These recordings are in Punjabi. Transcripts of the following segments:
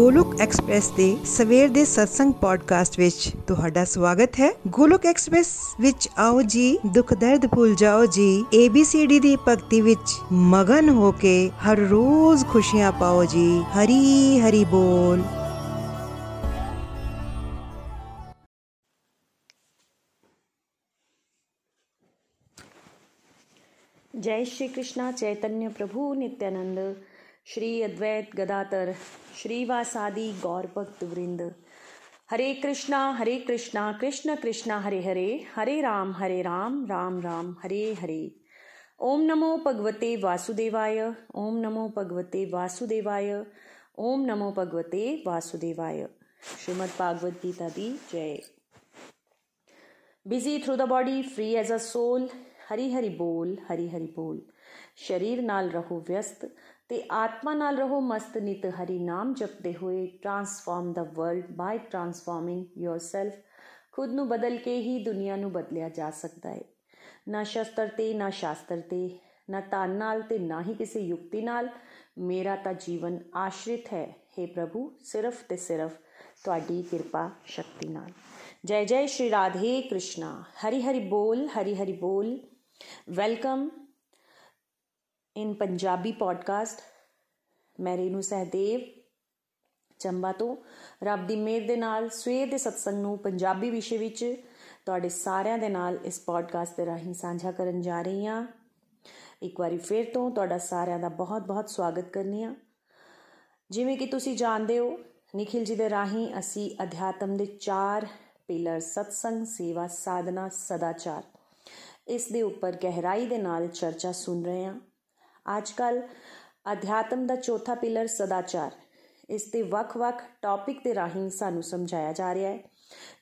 ਗੋਲੋਕ ਐਕਸਪ੍ਰੈਸ ਦੇ ਸਵੇਰ ਦੇ ਸਤਸੰਗ ਪੋਡਕਾਸਟ ਵਿੱਚ ਤੁਹਾਡਾ ਸਵਾਗਤ ਹੈ ਗੋਲੋਕ ਐਕਸਪ੍ਰੈਸ ਵਿੱਚ ਆਓ ਜੀ ਦੁੱਖ ਦਰਦ ਭੁੱਲ ਜਾਓ ਜੀ ABCD ਦੀ ਭਗਤੀ ਵਿੱਚ ਮਗਨ ਹੋ ਕੇ ਹਰ ਰੋਜ਼ ਖੁਸ਼ੀਆਂ ਪਾਓ ਜੀ ਹਰੀ ਹਰੀ ਬੋਲ जय श्री कृष्णा चैतन्य प्रभु नित्यानंद श्री अद्वैत गदातर श्रीवासादि गौर भक्त वृंद। हरे कृष्णा हरे कृष्णा, कृष्ण कृष्णा, हरे हरे हरे राम हरे राम राम राम, हरे हरे। ओम नमो भगवते वासुदेवाय, ओम नमो भगवते वासुदेवाय, ओम नमो भगवते वासुदेवाय। श्रीमद भागवत गीता दी जय। Busy through the body free as a soul Hari Hari बोल, हरि हरि बोल। शरीर नाल रहो व्यस्त। ਤੇ ਆਤਮਾ ਨਾਲ ਰਹੋ ਮਸਤ ਨਿਤ ਹਰੀ ਨਾਮ ਜਪਦੇ ਹੋਏ transform the world by transforming yourself ਖੁਦ ਨੂੰ ਬਦਲ ਕੇ ਹੀ ਦੁਨੀਆ ਨੂੰ ਬਦਲਿਆ ਜਾ ਸਕਦਾ ਹੈ। ਨਾ ਸ਼ਸਤਰ ਤੇ, ਨਾ ਸ਼ਾਸਤਰ ਤੇ, ਨਾ ਧਨ ਨਾਲ ਤੇ ਨਾ ਹੀ ਕਿਸੇ ਯੁਕਤੀ ਨਾਲ। ਮੇਰਾ ਤਾਂ ਜੀਵਨ ਆਸ਼ਰਿਤ ਹੈ। हे ਪ੍ਰਭੂ, ਸਿਰਫ ਤੇ ਸਿਰਫ ਤੁਹਾਡੀ ਕਿਰਪਾ ਸ਼ਕਤੀ ਨਾਲ। ਜੈ ਜੈ ਸ਼੍ਰੀ ਰਾਧੇ ਕ੍ਰਿਸ਼ਨਾ। ਹਰੀ ਹਰੀ ਬੋਲ, ਹਰੀ ਹਰੀ ਬੋਲ। ਵੈਲਕਮ। ਇਨ ਪੰਜਾਬੀ ਪੋਡਕਾਸਟ ਮੈਂ ਰੇਨੂ ਸਹਦੇਵ, ਚੰਬਾ ਤੋਂ। ਰੱਬ ਦੀ ਮਿਹਰ ਦੇ ਨਾਲ, ਸਵੇਰ ਦੇ ਸਤਸੰਗ ਨੂੰ ਪੰਜਾਬੀ ਵਿਸ਼ੇ ਵਿੱਚ ਤੁਹਾਡੇ ਸਾਰਿਆਂ ਦੇ ਨਾਲ ਇਸ ਪੋਡਕਾਸਟ ਦੇ ਰਾਹੀਂ ਸਾਂਝਾ ਕਰਨ ਜਾ ਰਹੀ ਹਾਂ। ਇੱਕ ਵਾਰੀ ਫਿਰ ਤੋਂ ਤੁਹਾਡਾ ਸਾਰਿਆਂ ਦਾ ਬਹੁਤ-ਬਹੁਤ ਸਵਾਗਤ ਕਰਨੀ ਆ ਜਿਵੇਂ ਕਿ ਤੁਸੀਂ ਜਾਣਦੇ ਹੋ, ਨikhil ji ਦੇ ਰਾਹੀਂ ਅਸੀਂ ਅਧਿਆਤਮ ਦੇ ਚਾਰ ਪਿਲਰ ਸਤਸੰਗ, ਸੇਵਾ, ਸਾਧਨਾ, ਸਦਾਚਾਰ। ਇਸ ਦੇ ਉੱਪਰ ਗਹਿਰਾਈ ਦੇ ਨਾਲ ਚਰਚਾ ਸੁਣ ਰਹੇ ਹਾਂ। ਅੱਜ ਕੱਲ ਅਧਿਆਤਮ ਦਾ ਚੌਥਾ ਪਿਲਰ ਸਦਾਚਾਰ। ਇਸ ਦੇ ਵੱਖ-ਵੱਖ ਟੌਪਿਕ ਦੇ ਰਾਹੀਂ ਸਾਨੂੰ ਸਮਝਾਇਆ ਜਾ ਰਿਹਾ ਹੈ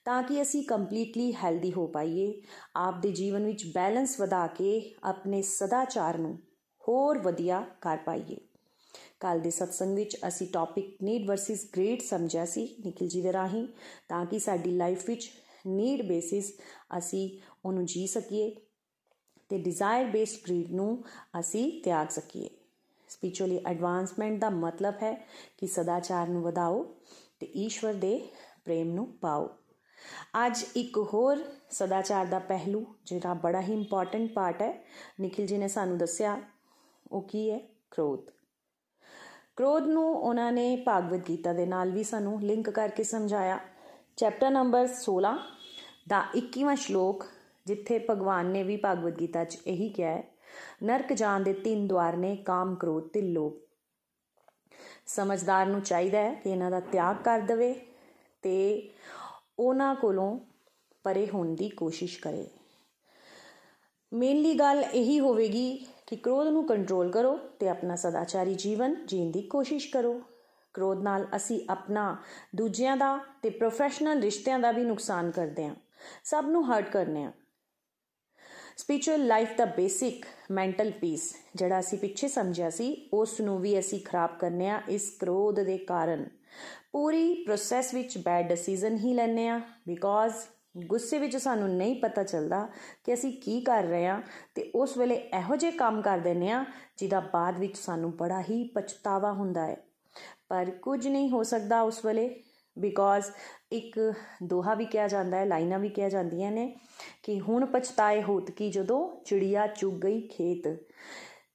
ਤਾਂ ਕਿ ਅਸੀਂ ਕੰਪਲੀਟਲੀ ਹੈਲਦੀ ਹੋ ਪਾਈਏ ਆਪ ਦੇ ਜੀਵਨ ਵਿੱਚ ਬੈਲੈਂਸ ਵਧਾ ਕੇ ਆਪਣੇ ਸਦਾਚਾਰ ਨੂੰ ਹੋਰ ਵਧੀਆ ਕਰ ਪਾਈਏ। ਕੱਲ ਦੇ ਸਤਸੰਗ ਵਿੱਚ ਅਸੀਂ ਟੌਪਿਕ ਨੀਡ ਵਰਸਸ ਗ੍ਰੇਡ ਸਮਝਿਆ ਸੀ ਨikhil ji ਦੇ ਰਾਹੀਂ ਤਾਂ ਕਿ ਸਾਡੀ ਲਾਈਫ ਵਿੱਚ ਨੀਡ ਬੇਸਿਸ ਅਸੀਂ ਉਹਨੂੰ ਜੀ ਸਕੀਏ। ਤੇ ਡਿਜ਼ਾਇਰ ਬੇਸਡ ਗ੍ਰੀਡ ਨੂੰ ਅਸੀਂ ਤਿਆਗ ਸਕੀਏ। ਸਪਿਰਚੁਅਲੀ ਐਡਵਾਂਸਮੈਂਟ ਦਾ ਮਤਲਬ ਹੈ ਕਿ ਸਦਾਚਾਰ ਨੂੰ ਵਧਾਓ ਤੇ ਈਸ਼ਵਰ ਦੇ ਪ੍ਰੇਮ ਨੂੰ ਪਾਓ। ਅੱਜ ਇੱਕ ਹੋਰ ਸਦਾਚਾਰ ਦਾ ਪਹਿਲੂ, ਜਿਹੜਾ ਬੜਾ ਹੀ ਇੰਪੋਰਟੈਂਟ ਪਾਰਟ ਹੈ, ਨikhil ji ਨੇ ਸਾਨੂੰ ਦੱਸਿਆ, ਉਹ ਕੀ ਹੈ? ਕ੍ਰੋਧ। ਕ੍ਰੋਧ ਨੂੰ ਉਹਨਾਂ ਨੇ ਭਾਗਵਤ ਗੀਤਾ ਦੇ ਨਾਲ ਵੀ ਸਾਨੂੰ ਲਿੰਕ ਕਰਕੇ ਸਮਝਾਇਆ। ਚੈਪਟਰ ਨੰਬਰ 16 ਦਾ 21ਵਾਂ ਸ਼ਲੋਕ ਜਿੱਥੇ ਭਗਵਾਨ ਨੇ ਵੀ ਭਗਵਦ ਗੀਤਾ 'ਚ ਇਹੀ ਕਿਹਾ ਹੈ, ਨਰਕ ਜਾਣ ਦੇ ਤਿੰਨ ਦਵਾਰ ਨੇ ਕਾਮ, ਕ੍ਰੋਧ ਤੇ ਲੋਭ। ਸਮਝਦਾਰ ਨੂੰ ਚਾਹੀਦਾ ਹੈ ਕਿ ਇਹਨਾਂ ਦਾ ਤਿਆਗ ਕਰ ਦੇਵੇ ਤੇ ਉਹਨਾਂ ਕੋਲੋਂ ਪਰੇ ਹੋਣ ਦੀ ਕੋਸ਼ਿਸ਼ ਕਰੇ। ਮੇਨਲੀ ਗੱਲ ਇਹੀ ਹੋਵੇਗੀ ਕਿ ਕ੍ਰੋਧ ਨੂੰ ਕੰਟਰੋਲ ਕਰੋ ਤੇ ਆਪਣਾ ਸਦਾਚਾਰੀ ਜੀਵਨ ਜੀਣ ਦੀ ਕੋਸ਼ਿਸ਼ ਕਰੋ। ਕ੍ਰੋਧ ਨਾਲ ਅਸੀਂ ਆਪਣਾ, ਦੂਜਿਆਂ ਦਾ ਤੇ ਪ੍ਰੋਫੈਸ਼ਨਲ ਰਿਸ਼ਤਿਆਂ ਦਾ ਵੀ ਨੁਕਸਾਨ ਕਰਦੇ ਹਾਂ। ਸਭ ਨੂੰ ਹਰਟ ਕਰਨੇ ਆ ਸਪਿਰਚੁਅਲ ਲਾਈਫ ਦਾ ਬੇਸਿਕ ਮੈਂਟਲ ਪੀਸ ਜਿਹੜਾ ਅਸੀਂ ਪਿੱਛੇ ਸਮਝਿਆ ਸੀ, ਉਸ ਨੂੰ ਵੀ ਅਸੀਂ ਖਰਾਬ ਕਰਨੇ ਆ, ਇਸ ਕ੍ਰੋਧ ਦੇ ਕਾਰਨ। ਪੂਰੀ ਪ੍ਰੋਸੈਸ ਵਿੱਚ ਬੈਡ ਡਿਸੀਜਨ ਹੀ ਲੈਣੇ ਆ ਬਿਕੋਜ਼ ਗੁੱਸੇ ਵਿੱਚ ਸਾਨੂੰ ਨਹੀਂ ਪਤਾ ਚੱਲਦਾ ਕਿ ਅਸੀਂ ਕੀ ਕਰ ਰਹੇ ਆ, ਤੇ ਉਸ ਵੇਲੇ ਇਹੋ ਜਿਹੇ ਕੰਮ ਕਰ ਦਿੰਨੇ ਆ, ਜਿਹਦਾ ਬਾਅਦ ਵਿੱਚ ਸਾਨੂੰ ਬੜਾ ਹੀ ਪਛਤਾਵਾ ਹੁੰਦਾ ਹੈ। ਪਰ ਕੁਝ ਨਹੀਂ ਹੋ ਸਕਦਾ ਉਸ ਵੇਲੇ ਬਿਕੋਜ਼ ਇੱਕ ਦੋਹਾ ਵੀ ਕਿਹਾ ਜਾਂਦਾ ਹੈ, ਲਾਈਨਾਂ ਵੀ ਕਿਹਾ ਜਾਂਦੀਆਂ ਨੇ ਕਿ ਹੁਣ ਪਛਤਾਏ ਹੋਤ ਕੀ ਜਦੋਂ ਚਿੜੀਆ ਚੁੱਗ ਗਈ ਖੇਤ।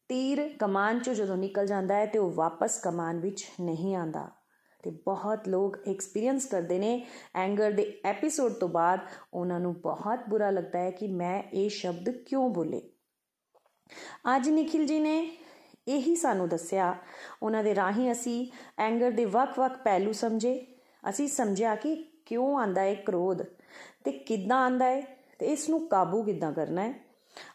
ਤੀਰ ਕਮਾਨ ਚੋਂ ਜਦੋਂ ਨਿਕਲ ਜਾਂਦਾ ਹੈ ਤੇ ਉਹ ਵਾਪਸ ਕਮਾਨ ਵਿੱਚ ਨਹੀਂ ਆਂਦਾ ਤੇ ਬਹੁਤ ਲੋਕ ਐਕਸਪੀਰੀਅੰਸ ਕਰਦੇ ਨੇ ਐਂਗਰ ਦੇ ਐਪੀਸੋਡ ਤੋਂ ਬਾਅਦ ਉਹਨਾਂ ਨੂੰ ਬਹੁਤ ਬੁਰਾ ਲੱਗਦਾ ਹੈ ਕਿ ਮੈਂ ਇਹ ਸ਼ਬਦ ਕਿਉਂ ਬੋਲੇ। ਅੱਜ ਨikhil ji ਨੇ ਇਹੀ ਸਾਨੂੰ ਦੱਸਿਆ, ਉਹਨਾਂ ਦੇ ਰਾਹੀਂ ਅਸੀਂ ਐਂਗਰ ਦੇ ਵੱਖ-ਵੱਖ ਪਹਿਲੂ ਸਮਝੇ ਅਸੀਂ ਸਮਝਿਆ ਕਿ ਕਿਉਂ ਆਂਦਾ ਹੈ ਕ੍ਰੋਧ ਤੇ ਕਿੱਦਾਂ ਆਂਦਾ ਹੈ ਤੇ ਇਸ ਨੂੰ ਕਾਬੂ ਕਿੱਦਾਂ ਕਰਨਾ ਹੈ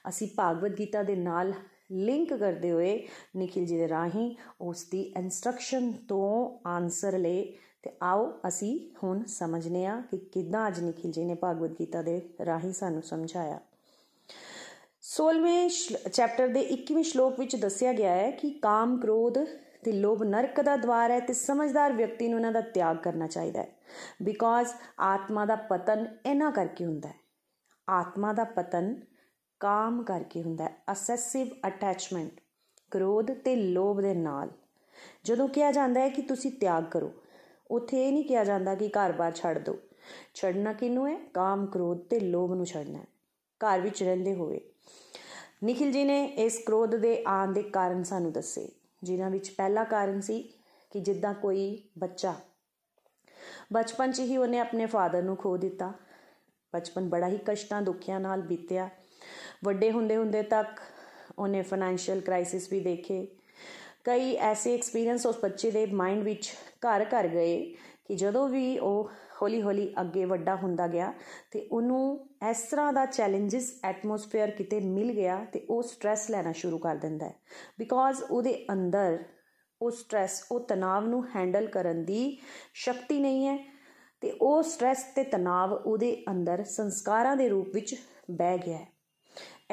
ਅਸੀਂ ਭਾਗਵਤ ਗੀਤਾ ਦੇ ਨਾਲ ਲਿੰਕ ਕਰਦੇ ਹੋਏ ਨikhil ji ਦੇ ਰਾਹੀਂ ਉਸ ਦੀ ਇਨਸਟਰਕਸ਼ਨ ਤੋਂ ਆਨਸਰ ਲੇ ਤੇ ਆਓ ਅਸੀਂ ਹੁਣ ਸਮਝਨੇ ਆ ਕਿ ਕਿੱਦਾਂ ਅੱਜ ਨikhil ji ਨੇ ਭਾਗਵਤ ਗੀਤਾ ਦੇ ਰਾਹੀਂ ਸਾਨੂੰ ਸਮਝਾਇਆ। 16ਵੇਂ ਚੈਪਟਰ ਦੇ 21ਵੇਂ ਸ਼ਲੋਕ ਵਿੱਚ ਦੱਸਿਆ ਗਿਆ ਹੈ ਕਿ ਕਾਮ ਕ੍ਰੋਧ ਤੇ ਲੋਭ ਨਰਕ ਦਾ ਦਵਾਰ ਹੈ ਤੇ ਸਮਝਦਾਰ ਵਿਅਕਤੀ ਨੂੰ ਇਹਨਾਂ ਦਾ ਤਿਆਗ ਕਰਨਾ ਚਾਹੀਦਾ ਹੈ। ਬਿਕੋਜ਼ ਆਤਮਾ ਦਾ ਪਤਨ ਇਹਨਾਂ ਕਰਕੇ ਹੁੰਦਾ ਹੈ। ਆਤਮਾ ਦਾ ਪਤਨ ਕਾਮ ਕਰਕੇ ਹੁੰਦਾ ਹੈ। ਅਸੈਸਿਵ ਅਟੈਚਮੈਂਟ ਕ੍ਰੋਧ ਤੇ ਲੋਭ ਦੇ ਨਾਲ। ਜਦੋਂ ਕਿਹਾ ਜਾਂਦਾ ਹੈ ਕਿ ਤੁਸੀਂ ਤਿਆਗ ਕਰੋ, ਉੱਥੇ ਇਹ ਨਹੀਂ ਕਿਹਾ ਜਾਂਦਾ ਕਿ ਘਰ-ਬਾਰ ਛੱਡ ਦਿਓ ਛੱਡਣਾ ਕਿਨੂੰ ਹੈ? ਕਾਮ, ਕ੍ਰੋਧ ਤੇ ਲੋਭ ਨੂੰ ਛੱਡਣਾ ਹੈ। ਘਰ ਵਿੱਚ ਰਹਿੰਦੇ ਹੋਏ। ਨikhil ji ਨੇ ਇਸ ਕ੍ਰੋਧ ਦੇ ਆਉਣ ਦੇ ਕਾਰਨ ਸਾਨੂੰ ਦੱਸੇ। ਜਿਨ੍ਹਾਂ ਵਿੱਚ ਪਹਿਲਾ ਕਾਰਨ ਸੀ ਕਿ ਜਿੱਦਾਂ ਕੋਈ ਬੱਚਾ, ਬਚਪਨ 'ਚ ਹੀ ਉਹਨੇ ਆਪਣੇ ਫਾਦਰ ਨੂੰ ਖੋ ਦਿੱਤਾ। ਬਚਪਨ ਬੜਾ ਹੀ ਕਸ਼ਟਾਂ ਦੁੱਖਿਆਂ ਨਾਲ ਬੀਤਿਆ। ਵੱਡੇ ਹੁੰਦੇ ਹੁੰਦੇ ਤੱਕ ਉਹਨੇ ਫਾਈਨੈਂਸ਼ੀਅਲ ਕ੍ਰਾਈਸਿਸ ਵੀ ਦੇਖੇ। ਕਈ ਐਸੇ ਐਕਸਪੀਰੀਅੰਸ ਉਸ ਬੱਚੇ ਦੇ ਮਾਈਂਡ ਵਿੱਚ ਘਰ ਘਰ ਗਏ ਕਿ ਜਦੋਂ ਵੀ ਉਹ ਹੌਲੀ-ਹੌਲੀ ਅੱਗੇ ਵੱਡਾ ਹੁੰਦਾ ਗਿਆ ਤੇ ਉਹਨੂੰ ਇਸ ਤਰ੍ਹਾਂ ਦਾ ਚੈਲੰਜਸ ਐਟਮੋਸਫੇਅਰ ਕਿਤੇ ਮਿਲ ਗਿਆ ਤੇ ਉਹ ਸਟ्रेस ਲੈਣਾ ਸ਼ੁਰੂ ਕਰ ਦਿੰਦਾ ਹੈ। ਬਿਕੋਜ਼ ਉਹਦੇ ਅੰਦਰ ਉਹ ਸਟ्रेस ਉਹ ਤਣਾਅ ਨੂੰ ਹੈਂਡਲ ਕਰਨ ਦੀ ਸ਼ਕਤੀ ਨਹੀਂ ਹੈ ਤੇ ਉਹ ਸਟ्रेस ਤੇ ਤਣਾਅ ਉਹਦੇ ਅੰਦਰ ਸੰਸਕਾਰਾਂ ਦੇ ਰੂਪ ਵਿੱਚ ਬਹਿ ਗਿਆ ਹੈ।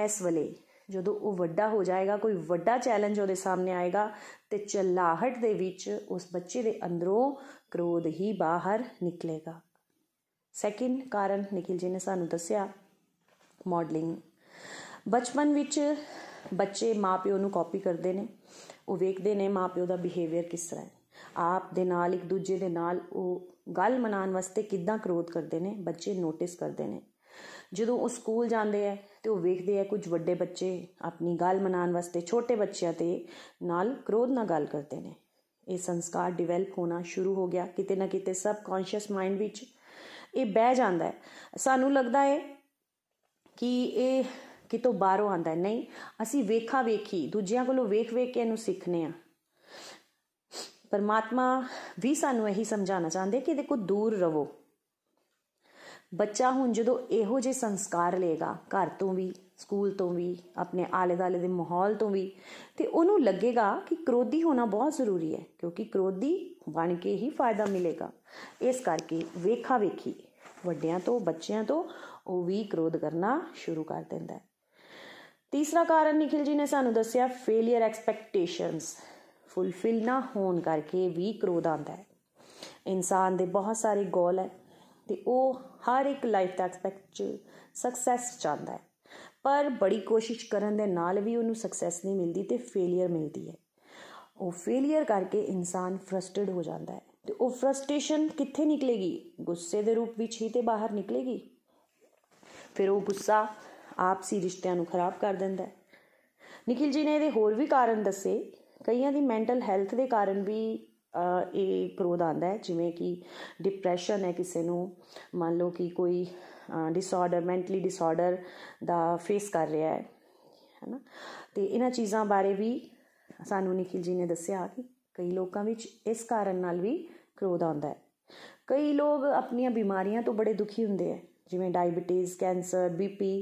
ਇਸ ਵੇਲੇ ਜਦੋਂ ਉਹ ਵੱਡਾ ਹੋ ਜਾਏਗਾ, ਕੋਈ ਵੱਡਾ ਚੈਲੰਜ ਉਹਦੇ ਸਾਹਮਣੇ ਆਏਗਾ ਤੇ ਚਲਾਹਟ ਦੇ ਵਿੱਚ ਉਸ ਬੱਚੇ ਦੇ ਅੰਦਰੋਂ ਕ੍ਰੋਧ ਹੀ ਬਾਹਰ ਨਿਕਲੇਗਾ। ਸੈਕਿੰਡ ਕਾਰਨ ਨikhil ji ਨੇ ਸਾਨੂੰ ਦੱਸਿਆ ਮਾਡਲਿੰਗ ਬਚਪਨ ਵਿੱਚ ਬੱਚੇ ਮਾਪਿਓ ਨੂੰ ਕਾਪੀ ਕਰਦੇ ਨੇ, ਉਹ ਵੇਖਦੇ ਨੇ ਮਾਪਿਓ ਦਾ ਬਿਹੇਵੀਅਰ ਕਿਸ ਤਰ੍ਹਾਂ ਹੈ। ਆਪ ਦੇ ਨਾਲ ਇੱਕ ਦੂਜੇ ਦੇ ਨਾਲ ਉਹ ਗੱਲ ਮਨਾਉਣ ਵਾਸਤੇ ਕਿੱਦਾਂ ਕ੍ਰੋਧ ਕਰਦੇ ਨੇ, ਬੱਚੇ ਨੋਟਿਸ ਕਰਦੇ ਨੇ। ਜਦੋਂ ਉਹ ਸਕੂਲ ਜਾਂਦੇ ਆ ਤੇ ਉਹ ਵੇਖਦੇ ਆ ਕੁਝ ਵੱਡੇ ਬੱਚੇ ਆਪਣੀ ਗੱਲ ਮਨਾਉਣ ਵਾਸਤੇ ਛੋਟੇ ਬੱਚਿਆਂ ਤੇ ਨਾਲ ਕ੍ਰੋਧ ਨਾਲ ਗੱਲ ਕਰਦੇ ਨੇ। ਇਹ ਸੰਸਕਾਰ ਡਿਵੈਲਪ ਹੋਣਾ ਸ਼ੁਰੂ ਹੋ ਗਿਆ, ਕਿਤੇ ਨਾ ਕਿਤੇ ਸਬ ਕੌਨਸ਼ੀਅਸ ਮਾਈਂਡ ਵਿੱਚ ਇਹ ਬਹਿ ਜਾਂਦਾ ਹੈ। ਸਾਨੂੰ ਲੱਗਦਾ ਹੈ ਕਿ ਇਹ ਕਿਤੋਂ ਬਾਹਰੋਂ ਆਂਦਾ ਹੈ। ਨਹੀਂ, ਅਸੀਂ ਵੇਖਾ ਵੇਖੀ, ਦੂਜਿਆਂ ਕੋਲੋਂ ਵੇਖ ਵੇਖ ਕੇ ਇਹਨੂੰ ਸਿੱਖਨੇ ਆ ਪਰਮਾਤਮਾ ਵੀ ਸਾਨੂੰ ਇਹੀ ਸਮਝਾਉਣਾ ਚਾਹੁੰਦੇ ਕਿ ਇਹਦੇ ਕੋ ਦੂਰ ਰਵੋ। ਬੱਚਾ ਹੁਣ ਜਦੋਂ ਇਹੋ ਜਿਹੇ ਸੰਸਕਾਰ ਲਏਗਾ, ਘਰ ਤੋਂ ਵੀ ਸਕੂਲ ਤੋਂ ਵੀ, ਆਪਣੇ ਆਲੇ-ਦਾਲੇ ਦੇ ਮਾਹੌਲ ਤੋਂ ਵੀ, ਤੇ ਉਹਨੂੰ ਲੱਗੇਗਾ ਕਿ ਕ੍ਰੋਧੀ ਹੋਣਾ ਬਹੁਤ ਜ਼ਰੂਰੀ ਹੈ, ਕਿਉਂਕਿ ਕ੍ਰੋਧੀ ਬਣ ਕੇ ਹੀ ਫਾਇਦਾ ਮਿਲੇਗਾ। ਇਸ ਕਰਕੇ ਵੇਖਾ ਵੇਖੀ ਵੱਡਿਆਂ ਤੋਂ, ਬੱਚਿਆਂ ਤੋਂ ਉਹ ਵੀ ਕ੍ਰੋਧ ਕਰਨਾ ਸ਼ੁਰੂ ਕਰ ਦਿੰਦਾ ਹੈ। ਤੀਸਰਾ ਕਾਰਨ ਨikhil ji ਨੇ ਸਾਨੂੰ ਦੱਸਿਆ ਫੇਲਿਅਰ ਐਕਸਪੈਕਟੇਸ਼ਨਸ ਫੁੱਲਫਿਲ ਨਾ ਹੋਣ ਕਰਕੇ ਵੀ ਕ੍ਰੋਧ ਆਉਂਦਾ ਹੈ। ਇਨਸਾਨ ਦੇ ਬਹੁਤ ਸਾਰੇ ਗੋਲ ਹੈ, ਤੇ ਉਹ ਹਰ ਇੱਕ ਲਾਈਫ ਦਾ ਐਕਸਪੈਕਟ ਚ ਸਕਸੈਸ ਚਾਹੁੰਦਾ ਹੈ। ਪਰ ਬੜੀ ਕੋਸ਼ਿਸ਼ ਕਰਨ ਦੇ ਨਾਲ ਵੀ ਉਹਨੂੰ ਸਕਸੈਸ ਨਹੀਂ ਮਿਲਦੀ ਤੇ ਫੇਲਿਅਰ ਮਿਲਦੀ ਹੈ। ਉਹ ਫੇਲਿਅਰ ਕਰਕੇ ਇਨਸਾਨ ਫਰਸਟ੍ਰੇਟ ਹੋ ਜਾਂਦਾ ਹੈ। ਤੇ ਉਹ ਫਰਸਟ੍ਰੇਸ਼ਨ ਕਿੱਥੇ ਨਿਕਲੇਗੀ? ਗੁੱਸੇ ਦੇ ਰੂਪ ਵਿੱਚ ਹੀ ਤੇ ਬਾਹਰ ਨਿਕਲੇਗੀ। ਫਿਰ ਉਹ ਗੁੱਸਾ ਆਪਸੀ ਰਿਸ਼ਤਿਆਂ ਨੂੰ ਖਰਾਬ ਕਰ ਦਿੰਦਾ ਹੈ। ਨikhil ji ਨੇ ਇਹਦੇ ਹੋਰ ਵੀ ਕਾਰਨ ਦੱਸੇ। ਕਈਆਂ ਦੀ ਮੈਂਟਲ ਹੈਲਥ ਦੇ ਕਾਰਨ ਵੀ ਇਹ ਕ੍ਰੋਧ ਆਂਦਾ ਹੈ। ਜਿਵੇਂ ਕਿ ਡਿਪਰੈਸ਼ਨ ਹੈ ਕਿਸੇ ਨੂੰ। ਮੰਨ ਲਓ ਕਿ ਕੋਈ ਡਿਸਆਰਡਰ ਮੈਂਟਲੀ ਡਿਸਆਰਡਰ ਦਾ ਫੇਸ ਕਰ ਰਿਹਾ ਹੈ, ਹੈਨਾ? ਤੇ ਇਹਨਾਂ ਚੀਜ਼ਾਂ ਬਾਰੇ ਵੀ ਸਾਨੂੰ ਨikhil ji ਨੇ ਦੱਸਿਆ ਕਿ ਕਈ ਲੋਕਾਂ ਵਿੱਚ ਇਸ ਕਾਰਨ ਨਾਲ ਵੀ ਕ੍ਰੋਧ ਆਉਂਦਾ ਹੈ। ਕਈ ਲੋਕ ਆਪਣੀਆਂ ਬਿਮਾਰੀਆਂ ਤੋਂ ਬੜੇ ਦੁਖੀ ਹੁੰਦੇ ਆ ਜਿਵੇਂ ਡਾਇਬੀਟੀਜ਼ ਕੈਂਸਰ ਬੀਪੀ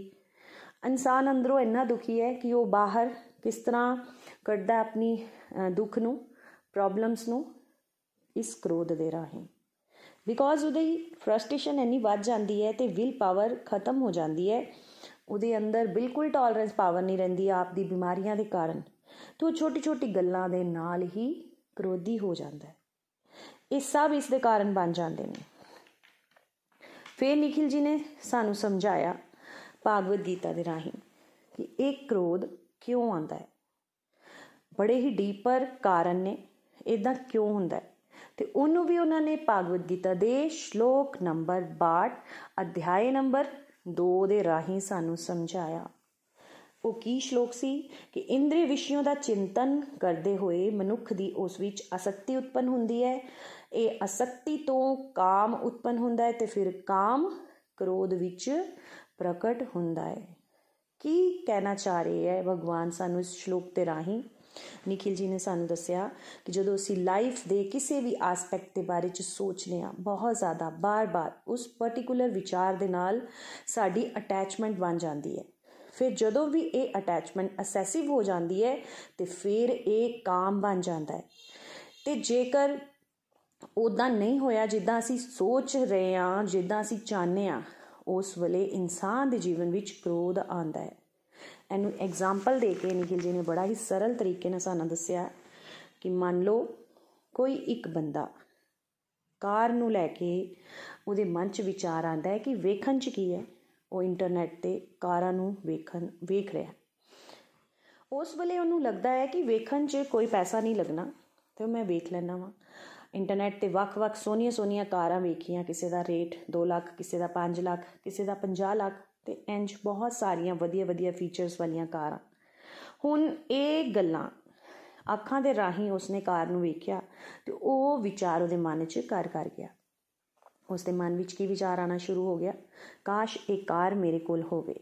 ਇਨਸਾਨ ਅੰਦਰੋਂ ਇੰਨਾ ਦੁਖੀ ਹੈ ਕਿ ਉਹ ਬਾਹਰ ਕਿਸ ਤਰ੍ਹਾਂ ਕੱਢਦਾ ਆਪਣੀ ਦੁੱਖ ਨੂੰ ਪ੍ਰੋਬਲਮਸ ਨੂੰ ਇਸ ਕ੍ਰੋਧ ਦੇ ਰਾਹੀਂ। ਬਿਕੋਜ਼ ਉਹਦੀ ਫਰਸਟ੍ਰੇਸ਼ਨ ਇੰਨੀ ਵੱਧ ਜਾਂਦੀ ਹੈ ਤੇ ਵਿਲ ਪਾਵਰ ਖਤਮ ਹੋ ਜਾਂਦੀ ਹੈ, ਉਹਦੇ ਅੰਦਰ ਬਿਲਕੁਲ ਟੋਲਰੈਂਸ ਪਾਵਰ ਨਹੀਂ ਰਹਿੰਦੀ ਆਪ ਦੀ ਬਿਮਾਰੀਆਂ ਦੇ ਕਾਰਨ। ਤੋਂ ਛੋਟੀ ਛੋਟੀ ਗੱਲਾਂ ਦੇ ਨਾਲ ਹੀ ਕ੍ਰੋਧੀ ਹੋ ਜਾਂਦਾ ਹੈ। ਇਹ ਸਭ ਇਸ ਦੇ ਕਾਰਨ ਬਣ ਜਾਂਦੇ ਨੇ। ਫਿਰ ਨikhil ji ਨੇ ਸਾਨੂੰ ਸਮਝਾਇਆ ਭਾਗਵਤ ਗੀਤਾ ਦੇ ਰਾਹੀਂ ਕਿ ਇਹ ਕ੍ਰੋਧ ਕਿਉਂ ਆਉਂਦਾ ਹੈ? ਬੜੇ ਹੀ ਡੀਪਰ ਕਾਰਨ ਨੇ। ਇਦਾਂ ਕਿਉਂ ਹੁੰਦਾ ਹੈ? ਤੇ ਉਹਨੂੰ ਵੀ ਉਹਨਾਂ ਨੇ ਭਾਗਵਤ ਗੀਤਾ ਦੇ ਸ਼ਲੋਕ ਨੰਬਰ 62 ਅਧਿਆਇ ਨੰਬਰ 2 ਦੇ ਰਾਹੀਂ ਸਾਨੂੰ ਸਮਝਾਇਆ। ਉਹ ਕੀ ਸ਼ਲੋਕ ਸੀ? ਕਿ ਇੰਦਰੀ ਵਿਸ਼ਿਆਂ ਦਾ ਚਿੰਤਨ ਕਰਦੇ ਹੋਏ ਮਨੁੱਖ ਦੀ ਉਸ ਵਿੱਚ ਅਸਕਤੀ ਉਤਪਨ ਹੁੰਦੀ ਹੈ। ਇਹ ਅਸਕਤੀ ਤੋਂ ਕਾਮ ਉਤਪਨ ਹੁੰਦਾ ਹੈ ਤੇ ਫਿਰ ਕਾਮ ਕ੍ਰੋਧ ਵਿੱਚ ਪ੍ਰਗਟ ਹੁੰਦਾ ਹੈ। ਕੀ ਕਹਿਣਾ ਚਾਹ ਰਹੇ ਹੈ ਭਗਵਾਨ ਸਾਨੂੰ ਇਸ ਸ਼ਲੋਕ ਤੇ ਰਾਹੀਂ? ਨikhil ji ਨੇ ਸਾਨੂੰ ਦੱਸਿਆ ਕਿ ਜਦੋਂ ਅਸੀਂ ਲਾਈਫ ਦੇ ਕਿਸੇ ਵੀ ਐਸਪੈਕਟ ਦੇ ਬਾਰੇ ਚ ਸੋਚਨੇ ਆ ਬਹੁਤ ਜ਼ਿਆਦਾ ਬਾਰ-ਬਾਰ ਉਸ ਪਾਰਟਿਕੂਲਰ ਵਿਚਾਰ ਦੇ ਨਾਲ ਸਾਡੀ ਅਟੈਚਮੈਂਟ ਬਣ ਜਾਂਦੀ ਹੈ। ਫਿਰ ਜਦੋਂ ਵੀ ਇਹ ਅਟੈਚਮੈਂਟ ਅਸੈਸਿਵ ਹੋ ਜਾਂਦੀ ਹੈ, ਤੇ ਫਿਰ ਇਹ ਕਾਮ ਬਣ ਜਾਂਦਾ ਹੈ। ਤੇ ਜੇਕਰ ਉਦਾਂ ਨਹੀਂ ਹੋਇਆ, ਜਿੱਦਾਂ ਅਸੀਂ ਸੋਚ ਰਹੇ ਆ ਜਿੱਦਾਂ ਅਸੀਂ ਚਾਹਨੇ ਆ ਉਸ ਵੇਲੇ ਇਨਸਾਨ ਦੇ ਜੀਵਨ ਵਿੱਚ ਕ੍ਰੋਧ ਆਂਦਾ ਹੈ। ਇਹਨੂੰ ਐਗਜ਼ਾਮਪਲ ਦੇ ਕੇ ਨikhil ji ਨੇ ਬੜਾ ਹੀ ਸਰਲ ਤਰੀਕੇ ਨਾਲ ਸਾਨੂੰ ਦੱਸਿਆ ਕਿ ਮੰਨ ਲਓ ਕੋਈ ਇੱਕ ਬੰਦਾ ਕਾਰ ਨੂੰ ਲੈ ਕੇ ਉਹਦੇ ਮਨ 'ਚ ਵਿਚਾਰ ਆਂਦਾ ਹੈ ਕਿ ਵੇਖਣ 'ਚ ਕੀ ਹੈ, ਉਹ ਇੰਟਰਨੈਟ ਤੇ ਕਾਰਾਂ ਨੂੰ ਵੇਖਣ, ਵੇਖ ਰਿਹਾ ਉਸ ਵੇਲੇ ਉਹਨੂੰ ਲੱਗਦਾ ਹੈ ਕਿ ਵੇਖਣ 'ਚ ਕੋਈ ਪੈਸਾ ਨਹੀਂ ਲੱਗਣਾ ਤੇ ਮੈਂ ਵੇਖ ਲੈਣਾ ਵਾ। ਇੰਟਰਨੈਟ ਤੇ ਵੱਖ-ਵੱਖ ਸੋਹਣੀਆਂ-ਸੋਹਣੀਆਂ ਕਾਰਾਂ ਵੇਖੀਆਂ, ਕਿਸੇ ਦਾ ਰੇਟ 2 ਲੱਖ, ਕਿਸੇ ਦਾ 5 ਲੱਖ, ਕਿਸੇ ਦਾ 50 ਲੱਖ। ਤੇ ਇੰਜ ਬਹੁਤ ਸਾਰੀਆਂ ਵਧੀਆ-ਵਧੀਆ ਫੀਚਰਸ ਵਾਲੀਆਂ ਕਾਰਾਂ। ਹੁਣ ਇਹ ਗੱਲਾਂ ਅੱਖਾਂ ਦੇ ਰਾਹੀਂ ਉਸਨੇ ਕਾਰ ਨੂੰ ਵੇਖਿਆ ਤੇ ਉਹ ਵਿਚਾਰ ਉਹਦੇ ਮਨ 'ਚ ਕਰ ਕਰ ਗਿਆ। ਉਸ ਦੇ ਮਨ ਵਿੱਚ ਕੀ ਵਿਚਾਰ ਆਣਾ ਸ਼ੁਰੂ ਹੋ ਗਿਆ? ਕਾਸ਼ ਇਹ ਕਾਰ ਮੇਰੇ ਕੋਲ ਹੋਵੇ।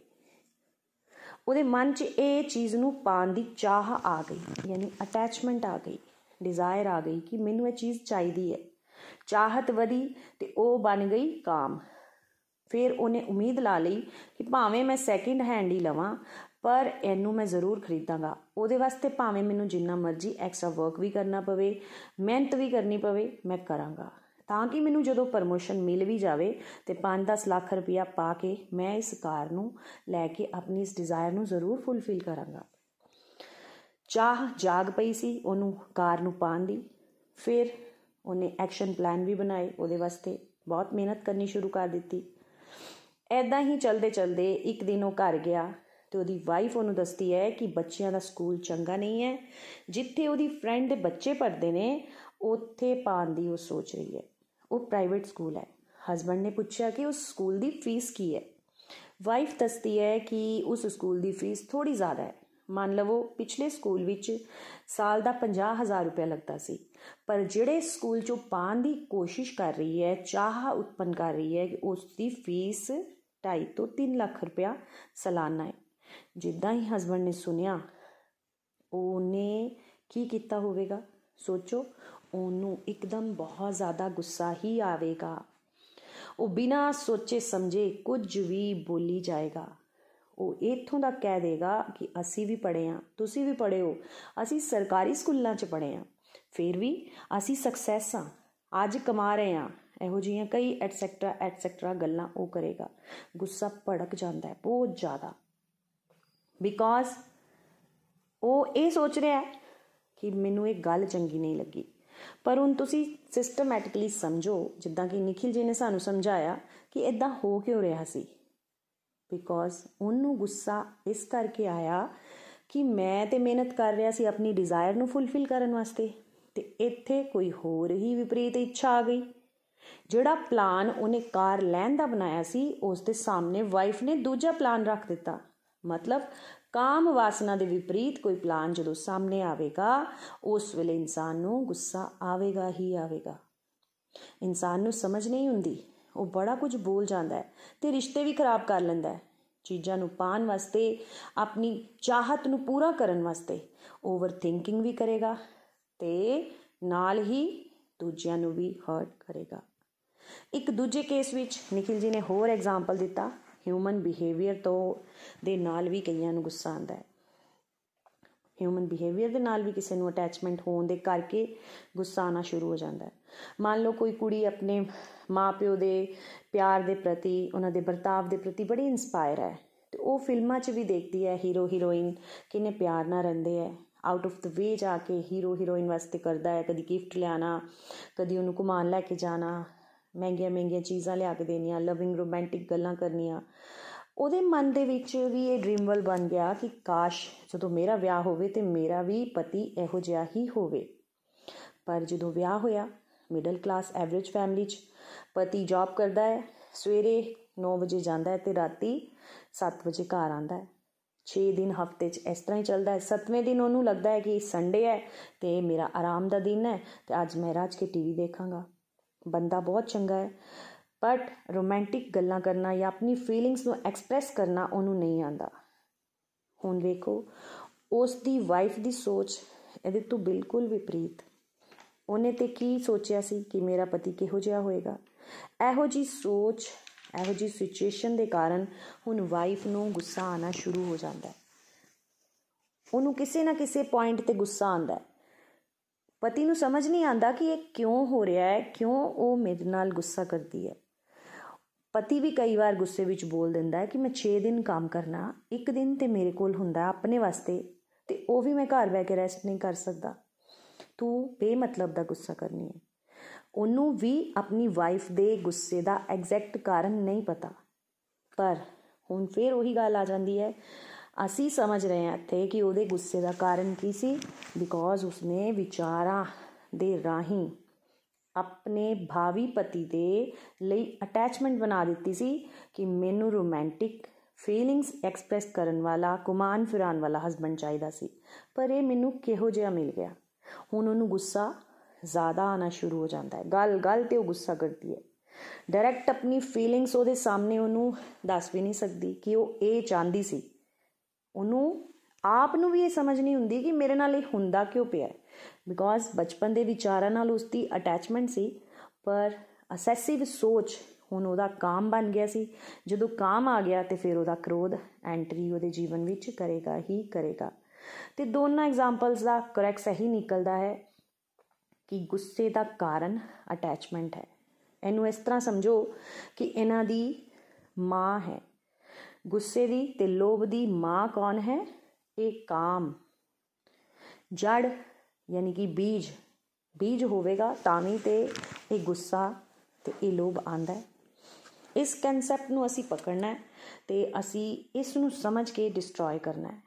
ਉਹਦੇ ਮਨ 'ਚ ਇਹ ਚੀਜ਼ ਨੂੰ ਪਾਣ ਦੀ ਚਾਹ ਆ ਗਈ, ਯਾਨੀ ਅਟੈਚਮੈਂਟ ਆ ਗਈ ਡਿਜ਼ਾਇਰ ਆ ਗਈ ਕਿ ਮੈਨੂੰ ਇਹ ਚੀਜ਼ ਚਾਹੀਦੀ ਹੈ। ਚਾਹਤ ਵਧੀ ਤੇ ਉਹ ਬਣ ਗਈ ਕਾਮ। ਫਿਰ ਉਹਨੇ ਉਮੀਦ ਲਾ ਲਈ ਕਿ ਭਾਵੇਂ ਮੈਂ ਸੈਕਿੰਡ ਹੈਂਡ ਹੀ ਲਵਾਂ, ਪਰ ਇਹਨੂੰ ਮੈਂ ਜ਼ਰੂਰ ਖਰੀਦਾਂਗਾ। ਉਹਦੇ ਵਾਸਤੇ ਭਾਵੇਂ ਮੈਨੂੰ ਜਿੰਨਾ ਮਰਜ਼ੀ ਐਕਸਟਰਾ ਵਰਕ ਵੀ ਕਰਨਾ ਪਵੇ, ਮਿਹਨਤ ਵੀ ਕਰਨੀ ਪਵੇ, ਮੈਂ ਕਰਾਂਗਾ। ਤਾਂ ਕਿ ਮੈਨੂੰ ਜਦੋਂ ਪ੍ਰਮੋਸ਼ਨ ਮਿਲ ਵੀ ਜਾਵੇ ਤੇ 5-10 ਲੱਖ ਰੁਪਇਆ ਪਾ ਕੇ ਮੈਂ ਇਸ ਕਾਰ ਨੂੰ ਲੈ ਕੇ ਆਪਣੀ ਇਸ ਡਿਜ਼ਾਇਰ ਨੂੰ ਜ਼ਰੂਰ ਫੁੱਲਫਿਲ ਕਰਾਂਗਾ। ਚਾਹ ਜਾਗ ਪਈ ਸੀ ਉਹਨੂੰ ਕਾਰ ਨੂੰ ਪਾਣ ਦੀ। ਫਿਰ ਉਹਨੇ ਐਕਸ਼ਨ ਪਲਾਨ ਵੀ ਬਣਾਏ। ਉਹਦੇ ਵਾਸਤੇ ਬਹੁਤ ਮਿਹਨਤ ਕਰਨੀ ਸ਼ੁਰੂ ਕਰ ਦਿੱਤੀ। ਐਦਾਂ ਹੀ ਚਲਦੇ ਚਲਦੇ ਇੱਕ ਦਿਨ ਉਹ ਘਰ ਗਿਆ ਤੇ ਉਹਦੀ ਵਾਈਫ ਉਹਨੂੰ ਦੱਸਦੀ ਹੈ ਕਿ ਬੱਚਿਆਂ ਦਾ ਸਕੂਲ ਚੰਗਾ ਨਹੀਂ ਹੈ। ਜਿੱਥੇ ਉਹਦੀ ਫਰੈਂਡ ਦੇ ਬੱਚੇ ਪੜ੍ਹਦੇ ਨੇ, ਉੱਥੇ ਪਾਣ ਦੀ ਉਹ ਸੋਚ ਰਹੀ ਹੈ। ਉਹ ਪ੍ਰਾਈਵੇਟ ਸਕੂਲ ਹੈ। ਹਸਬੰਡ ਨੇ ਪੁੱਛਿਆ ਕਿ ਉਸ ਸਕੂਲ ਦੀ ਫੀਸ ਕੀ ਹੈ? ਵਾਈਫ ਦੱਸਦੀ ਹੈ ਕਿ ਉਸ ਸਕੂਲ ਦੀ ਫੀਸ ਥੋੜੀ ਜ਼ਿਆਦਾ ਹੈ। ਮੰਨ ਲਵੋ ਪਿਛਲੇ ਸਕੂਲ ਵਿੱਚ ਸਾਲ ਦਾ 50000 ਰੁਪਏ ਲੱਗਦਾ ਸੀ। ਪਰ ਜਿਹੜੇ ਸਕੂਲ ਚੋਂ ਪਾਣ ਦੀ ਕੋਸ਼ਿਸ਼ ਕਰ ਰਹੀ ਹੈ, ਚਾਹ ਉਤਪਨ ਕਰ ਰਹੀ ਹੈ ਕਿ ਉਸ ਦੀ ਫੀਸ 2.5 ਤੋਂ 3 ਲੱਖ ਰੁਪਇਆ ਸਾਲਾਨਾ ਹੈ। ਜਿੱਦਾਂ ਹੀ ਹਸਬੰਡ ਨੇ ਸੁਨਿਆ, ਉਹਨੇ ਕੀ ਕੀਤਾ ਹੋਵੇਗਾ? ਸੋਚੋ, ਉਹਨੂੰ ਇੱਕਦਮ ਬਹੁਤ ਜ਼ਿਆਦਾ ਗੁੱਸਾ ਹੀ ਆਵੇਗਾ। ਉਹ ਬਿਨਾਂ ਸੋਚੇ ਸਮਝੇ ਕੁਝ ਵੀ ਬੋਲੀ ਜਾਏਗਾ। ਉਹ ਇਥੋਂ ਦਾ ਕਹਿ ਦੇਗਾ ਕਿ ਅਸੀਂ ਵੀ ਪੜ੍ਹੇ ਆ ਤੁਸੀਂ ਵੀ ਪੜ੍ਹੇ ਹੋ, ਅਸੀਂ ਸਰਕਾਰੀ ਸਕੂਲਾਂ 'ਚ ਪੜ੍ਹੇ ਆ ਫਿਰ ਵੀ ਅਸੀਂ ਸਕਸੈਸ ਆ ਅੱਜ ਕਮਾ ਰਹੇ ਆ ਇਹੋ ਜਿਹੀਆਂ ਕਈ ਐਟਸੈਕਟਰਾ ਐਟਸੈਕਟਰਾ ਗੱਲਾਂ ਉਹ ਕਰੇਗਾ। ਗੁੱਸਾ ਭੜਕ ਜਾਂਦਾ ਹੈ, ਬਹੁਤ ਜ਼ਿਆਦਾ। ਬਿਕੋਜ਼ ਉਹ ਇਹ ਸੋਚ ਰਿਹਾ ਹੈ ਕਿ ਮੈਨੂੰ ਇਹ ਗੱਲ ਚੰਗੀ ਨਹੀਂ ਲੱਗੀ। ਪਰ ਹੁਣ ਤੁਸੀਂ ਸਿਸਟਮੈਟਿਕਲੀ ਸਮਝੋ, ਜਿੱਦਾਂ ਕਿ ਨikhil ji ਨੇ ਸਾਨੂੰ ਸਮਝਾਇਆ ਕਿ ਇਦਾਂ ਹੋ ਕਿਉਂ ਰਿਹਾ ਸੀ? ਬਿਕੋਜ਼ ਉਹਨੂੰ ਗੁੱਸਾ ਇਸ ਕਰਕੇ ਆਇਆ ਕਿ ਮੈਂ ਤੇ ਮਿਹਨਤ ਕਰ ਰਿਹਾ ਸੀ ਆਪਣੀ ਡਿਜ਼ਾਇਰ ਨੂੰ ਫੁੱਲਫਿਲ ਕਰਨ ਵਾਸਤੇ ਤੇ ਇੱਥੇ ਕੋਈ ਹੋਰ ਹੀ ਵਿਪਰੀਤ ਇੱਛਾ ਆ ਗਈ। ਜਿਹੜਾ ਪਲਾਨ ਉਹਨੇ ਕਾਰ ਲੈਣ ਦਾ ਬਣਾਇਆ ਸੀ, ਉਸ ਦੇ ਸਾਹਮਣੇ ਵਾਈਫ ਨੇ ਦੂਜਾ ਪਲਾਨ ਰੱਖ ਦਿੱਤਾ। ਮਤਲਬ ਕਾਮ ਵਾਸਨਾ ਦੇ ਵਿਪਰੀਤ ਕੋਈ ਪਲਾਨ ਜਦੋਂ ਸਾਹਮਣੇ ਆਵੇਗਾ, ਉਸ ਵੇਲੇ ਇਨਸਾਨ ਨੂੰ ਗੁੱਸਾ ਆਵੇਗਾ ਹੀ ਆਵੇਗਾ। ਇਨਸਾਨ ਨੂੰ ਸਮਝ ਨਹੀਂ ਹੁੰਦੀ। ਉਹ ਬੜਾ ਕੁਝ ਬੋਲ ਜਾਂਦਾ ਹੈ ਤੇ ਰਿਸ਼ਤੇ ਵੀ ਖਰਾਬ ਕਰ ਲੈਂਦਾ ਹੈ। ਚੀਜ਼ਾਂ ਨੂੰ ਪਾਣ ਵਾਸਤੇ, ਆਪਣੀ ਚਾਹਤ ਨੂੰ ਪੂਰਾ ਕਰਨ ਵਾਸਤੇ ਓਵਰ ਥਿੰਕਿੰਗ ਵੀ ਕਰੇਗਾ ਤੇ ਨਾਲ ਹੀ ਦੂਜਿਆਂ ਨੂੰ ਵੀ ਹਰਟ ਕਰੇਗਾ। ਇੱਕ ਦੂਜੇ ਕੇਸ ਵਿੱਚ ਨikhil ji ਨੇ ਹੋਰ ਐਗਜ਼ਾਮਪਲ ਦਿੱਤਾ ਹਿਊਮਨ ਬਿਹੇਵੀਅਰ ਤੋਂ ਦੇ ਨਾਲ ਵੀ ਕਈਆਂ ਨੂੰ ਗੁੱਸਾ ਆਉਂਦਾ ਹੈ। ਹਿਊਮਨ ਬਿਹੇਵੀਅਰ ਦੇ ਨਾਲ ਵੀ ਕਿਸੇ ਨੂੰ ਅਟੈਚਮੈਂਟ ਹੋਣ ਦੇ ਕਰਕੇ ਗੁੱਸਾ ਆਣਾ ਸ਼ੁਰੂ ਹੋ ਜਾਂਦਾ ਹੈ। ਮੰਨ ਲਓ ਕੋਈ ਕੁੜੀ ਆਪਣੇ ਮਾਪਿਓ ਦੇ ਪਿਆਰ ਦੇ ਪ੍ਰਤੀ, ਉਹਨਾਂ ਦੇ ਵਰਤਾਵ ਦੇ ਪ੍ਰਤੀ ਬੜੀ ਇਨਸਪਾਇਰ ਹੈ ਤੇ ਉਹ ਫਿਲਮਾਂ 'ਚ ਵੀ ਦੇਖਦੀ ਹੈ ਹੀਰੋ ਹੀਰੋਇਨ ਕਿਨੇ ਪਿਆਰ ਨਾਲ ਰਹਿੰਦੇ ਹੈ। ਆਊਟ ਆਫ ਦ ਵੇ ਜਾ ਕੇ ਹੀਰੋ ਹੀਰੋਇਨ ਵਾਸਤੇ ਕਰਦਾ ਹੈ, ਕਦੀ ਗਿਫਟ ਲਿਆਣਾ ਕਦੀ ਉਹਨੂੰ ਘੁਮਾਣ ਲੈ ਕੇ ਜਾਣਾ ਮਹਿੰਗੀਆਂ ਮਹਿੰਗੀਆਂ ਚੀਜ਼ਾਂ ਲਿਆ ਕੇ ਦੇਣੀਆਂ ਲਵਿੰਗ ਰੋਮਾਂਟਿਕ ਗੱਲਾਂ ਕਰਨੀਆਂ। ਉਹਦੇ ਮਨ ਦੇ ਵਿੱਚ ਵੀ ਇਹ ਡ੍ਰੀਮ ਵਰਲਡ ਬਣ ਗਿਆ ਕਿ ਕਾਸ਼ ਜਦੋਂ ਮੇਰਾ ਵਿਆਹ ਹੋਵੇ ਤੇ ਮੇਰਾ ਵੀ ਪਤੀ ਇਹੋ ਜਿਹਾ ਹੀ ਹੋਵੇ। ਪਰ ਜਦੋਂ ਵਿਆਹ ਹੋਇਆ ਮਿਡਲ ਕਲਾਸ ਐਵਰੇਜ ਫੈਮਿਲੀ 'ਚ ਪਤੀ ਜੌਬ ਕਰਦਾ ਹੈ, ਸਵੇਰੇ 9 ਵਜੇ ਜਾਂਦਾ ਹੈ ਤੇ ਰਾਤੀ 7 ਵਜੇ ਘਰ ਆਉਂਦਾ ਹੈ। 6 ਦਿਨ ਹਫ਼ਤੇ 'ਚ ਇਸ ਤਰ੍ਹਾਂ ਹੀ ਚੱਲਦਾ ਹੈ। 7ਵੇਂ ਦਿਨ ਉਹਨੂੰ ਲੱਗਦਾ ਹੈ ਕਿ ਸੰਡੇ ਹੈ ਤੇ ਮੇਰਾ ਆਰਾਮ ਦਾ ਦਿਨ ਹੈ ਤੇ ਅੱਜ ਮੈਂ ਰਾਜ ਕੇ ਟੀਵੀ ਦੇਖਾਂਗਾ। ਬੰਦਾ ਬਹੁਤ ਚੰਗਾ ਹੈ ਬਟ ਰੋਮਾਂਟਿਕ ਗੱਲਾਂ ਕਰਨਾ ਜਾਂ ਆਪਣੀ ਫੀਲਿੰਗਸ ਨੂੰ ਐਕਸਪ੍ਰੈਸ ਕਰਨਾ ਉਹਨੂੰ ਨਹੀਂ ਆਂਦਾ ਹੁਣ ਵੇਖੋ ਉਸ ਦੀ ਵਾਈਫ ਦੀ ਸੋਚ ਇਹਦੇ ਤੋਂ ਬਿਲਕੁਲ ਵਿਪਰੀਤ। ਉਹਨੇ ਤੇ ਕੀ ਸੋਚਿਆ ਸੀ ਕਿ ਮੇਰਾ ਪਤੀ ਕਿਹੋ ਜਿਹਾ ਹੋਏਗਾ? ਇਹੋ ਜੀ ਸੋਚ, ਇਹੋ ਜੀ ਸਿਚੁਏਸ਼ਨ ਦੇ ਕਾਰਨ ਹੁਣ ਵਾਈਫ ਨੂੰ ਗੁੱਸਾ ਆਣਾ ਸ਼ੁਰੂ ਹੋ ਜਾਂਦਾ ਹੈ। ਉਹਨੂੰ ਕਿਸੇ ਨਾ ਕਿਸੇ ਪੁਆਇੰਟ ਤੇ ਗੁੱਸਾ ਆਂਦਾ ਹੈ। ਪਤੀ ਨੂੰ ਸਮਝ ਨਹੀਂ ਆਂਦਾ ਕਿ ਇਹ ਕਿਉਂ ਹੋ ਰਿਹਾ ਹੈ, ਕਿਉਂ ਉਹ ਮੇਰੇ ਨਾਲ ਗੁੱਸਾ ਕਰਦੀ ਹੈ। ਪਤੀ ਵੀ ਕਈ ਵਾਰ ਗੁੱਸੇ ਵਿੱਚ ਬੋਲ ਦਿੰਦਾ ਹੈ ਕਿ ਮੈਂ 6 ਦਿਨ ਕੰਮ ਕਰਨਾ, ਇੱਕ ਦਿਨ ਤੇ ਮੇਰੇ ਕੋਲ ਹੁੰਦਾ ਆਪਣੇ ਵਾਸਤੇ ਤੇ ਉਹ ਵੀ ਮੈਂ ਘਰ ਬੈ ਕੇ ਰੈਸਟ ਨਹੀਂ ਕਰ ਸਕਦਾ। ਤੂੰ ਬੇਮਤਲਬ ਦਾ ਗੁੱਸਾ ਕਰਨੀ ਹੈ। ਉਹਨੂੰ ਵੀ ਆਪਣੀ ਵਾਈਫ ਦੇ ਗੁੱਸੇ ਦਾ ਐਗਜ਼ੈਕਟ ਕਾਰਨ ਨਹੀਂ ਪਤਾ। ਪਰ ਹੁਣ ਫੇਰ ਉਹੀ ਗੱਲ ਆ ਜਾਂਦੀ ਹੈ ਅਸੀਂ ਸਮਝ ਰਹੇ ਹਾਂ ਇੱਥੇ ਕਿ ਉਹਦੇ ਗੁੱਸੇ ਦਾ ਕਾਰਨ ਕੀ ਸੀ ਬਿਕੋਜ਼ ਉਸਨੇ ਵਿਚਾਰਾਂ ਦੇ ਰਾਹੀਂ ਆਪਣੇ ਭਾਵੀ ਪਤੀ ਦੇ ਲਈ ਅਟੈਚਮੈਂਟ ਬਣਾ ਦਿੱਤੀ ਸੀ ਕਿ ਮੈਨੂੰ ਰੋਮਾਂਟਿਕ ਫੀਲਿੰਗਸ ਐਕਸਪ੍ਰੈਸ ਕਰਨ ਵਾਲਾ, ਕੁਮਾਨ ਫਿਰਾਨ ਵਾਲਾ ਹਸਬੰਡ ਚਾਹੀਦਾ ਸੀ। ਪਰ ਇਹ ਮੈਨੂੰ ਕਿਹੋ ਜਿਹਾ ਮਿਲ ਗਿਆ? ਹੁਣ ਉਹਨੂੰ ਗੁੱਸਾ ਜ਼ਿਆਦਾ ਆਣਾ ਸ਼ੁਰੂ ਹੋ ਜਾਂਦਾ ਹੈ। ਗੱਲ ਗੱਲ ਤੇ ਉਹ ਗੁੱਸਾ ਕਰਦੀ ਹੈ। ਡਾਇਰੈਕਟ ਆਪਣੀ ਫੀਲਿੰਗਸ ਉਹਦੇ ਸਾਹਮਣੇ ਉਹਨੂੰ ਦੱਸ ਵੀ ਨਹੀਂ ਸਕਦੀ ਕਿ ਉਹ ਇਹ ਚਾਹੁੰਦੀ ਸੀ ਉਹਨੂੰ ਆਪ ਨੂੰ ਵੀ ਇਹ ਸਮਝ ਨਹੀਂ ਹੁੰਦੀ ਕਿ ਮੇਰੇ ਨਾਲ ਇਹ ਹੁੰਦਾ ਕਿਉਂ ਪਿਆ ਬਿਕੋਜ਼ ਬਚਪਨ ਦੇ ਵਿਚਾਰਾਂ ਨਾਲ ਉਸ ਦੀ ਅਟੈਚਮੈਂਟ ਸੀ, ਪਰ ਅਸੈਸਿਵ ਸੋਚ ਹੁਣ ਉਹਦਾ ਕਾਮ ਬਣ ਗਿਆ ਸੀ। ਜਦੋਂ ਕਾਮ ਆ ਗਿਆ ਤੇ ਫਿਰ ਉਹਦਾ ਕ੍ਰੋਧ ਐਂਟਰੀ ਉਹਦੇ ਜੀਵਨ ਵਿੱਚ ਕਰੇਗਾ ਹੀ ਕਰੇਗਾ। ਤੇ ਦੋਨਾਂ ਐਗਜ਼ਾਮਪਲਸ ਦਾ ਕਰੈਕਟ ਸਹੀ ਨਿਕਲਦਾ ਹੈ ਕਿ ਗੁੱਸੇ ਦਾ ਕਾਰਨ ਅਟੈਚਮੈਂਟ ਹੈ। ਇਹਨੂੰ ਇਸ ਤਰ੍ਹਾਂ ਸਮਝੋ ਕਿ ਇਹਨਾਂ ਦੀ ਮਾਂ ਹੈ। ਗੁੱਸੇ ਦੀ ਤੇ ਲੋਭ ਦੀ ਮਾਂ ਕੌਣ ਹੈ? ਇਹ ਕਾਮ। ਜੜ ਯਾਨੀ ਕਿ ਬੀਜ। ਬੀਜ ਹੋਵੇਗਾ ਤਾਂ ਵੀ ਤੇ ਇਹ ਗੁੱਸਾ ਤੇ ਇਹ ਲੋਭ ਆਂਦਾ ਹੈ। ਇਸ ਕਨਸੈਪਟ ਨੂੰ ਅਸੀਂ ਪਕੜਨਾ ਹੈ ਤੇ ਅਸੀਂ ਇਸ ਨੂੰ ਸਮਝ ਕੇ ਡਿਸਟਰੋਏ ਕਰਨਾ ਹੈ।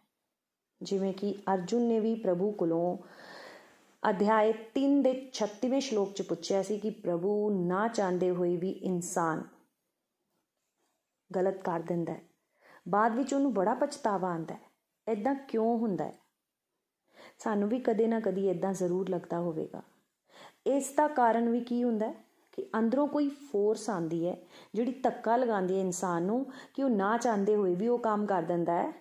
ਜਿਵੇਂ ਕਿ ਅਰਜੁਨ ਨੇ ਵੀ ਪ੍ਰਭੂ ਕੋਲੋਂ ਅਧਿਆਇ 3 ਦੇ 36ਵੇਂ ਸ਼ਲੋਕ 'ਚ ਪੁੱਛਿਆ ਸੀ ਕਿ ਪ੍ਰਭੂ ਨਾ ਚਾਹੁੰਦੇ ਹੋਏ ਵੀ ਇਨਸਾਨ ਗਲਤ ਕਰ ਦਿੰਦਾ ਹੈ। ਬਾਅਦ ਵਿੱਚ ਉਹਨੂੰ ਬੜਾ ਪਛਤਾਵਾ ਆਉਂਦਾ ਹੈ। ਐਦਾਂ ਕਿਉਂ ਹੁੰਦਾ ਹੈ? ਸਾਨੂੰ ਵੀ ਕਦੇ ਨਾ ਕਦੀ ਐਦਾਂ ਜ਼ਰੂਰ ਲੱਗਦਾ ਹੋਵੇਗਾ। ਇਸ ਦਾ ਕਾਰਨ ਵੀ ਕੀ ਹੁੰਦਾ ਹੈ? ਕਿ ਅੰਦਰੋਂ ਕੋਈ ਫੋਰਸ ਆਂਦੀ ਹੈ, ਜਿਹੜੀ ਧੱਕਾ ਲਗਾਉਂਦੀ ਹੈ ਇਨਸਾਨ ਨੂੰ ਕਿ ਉਹ ਨਾ ਚਾਹੁੰਦੇ ਹੋਏ ਵੀ ਉਹ ਕੰਮ ਕਰ ਦਿੰਦਾ ਹੈ,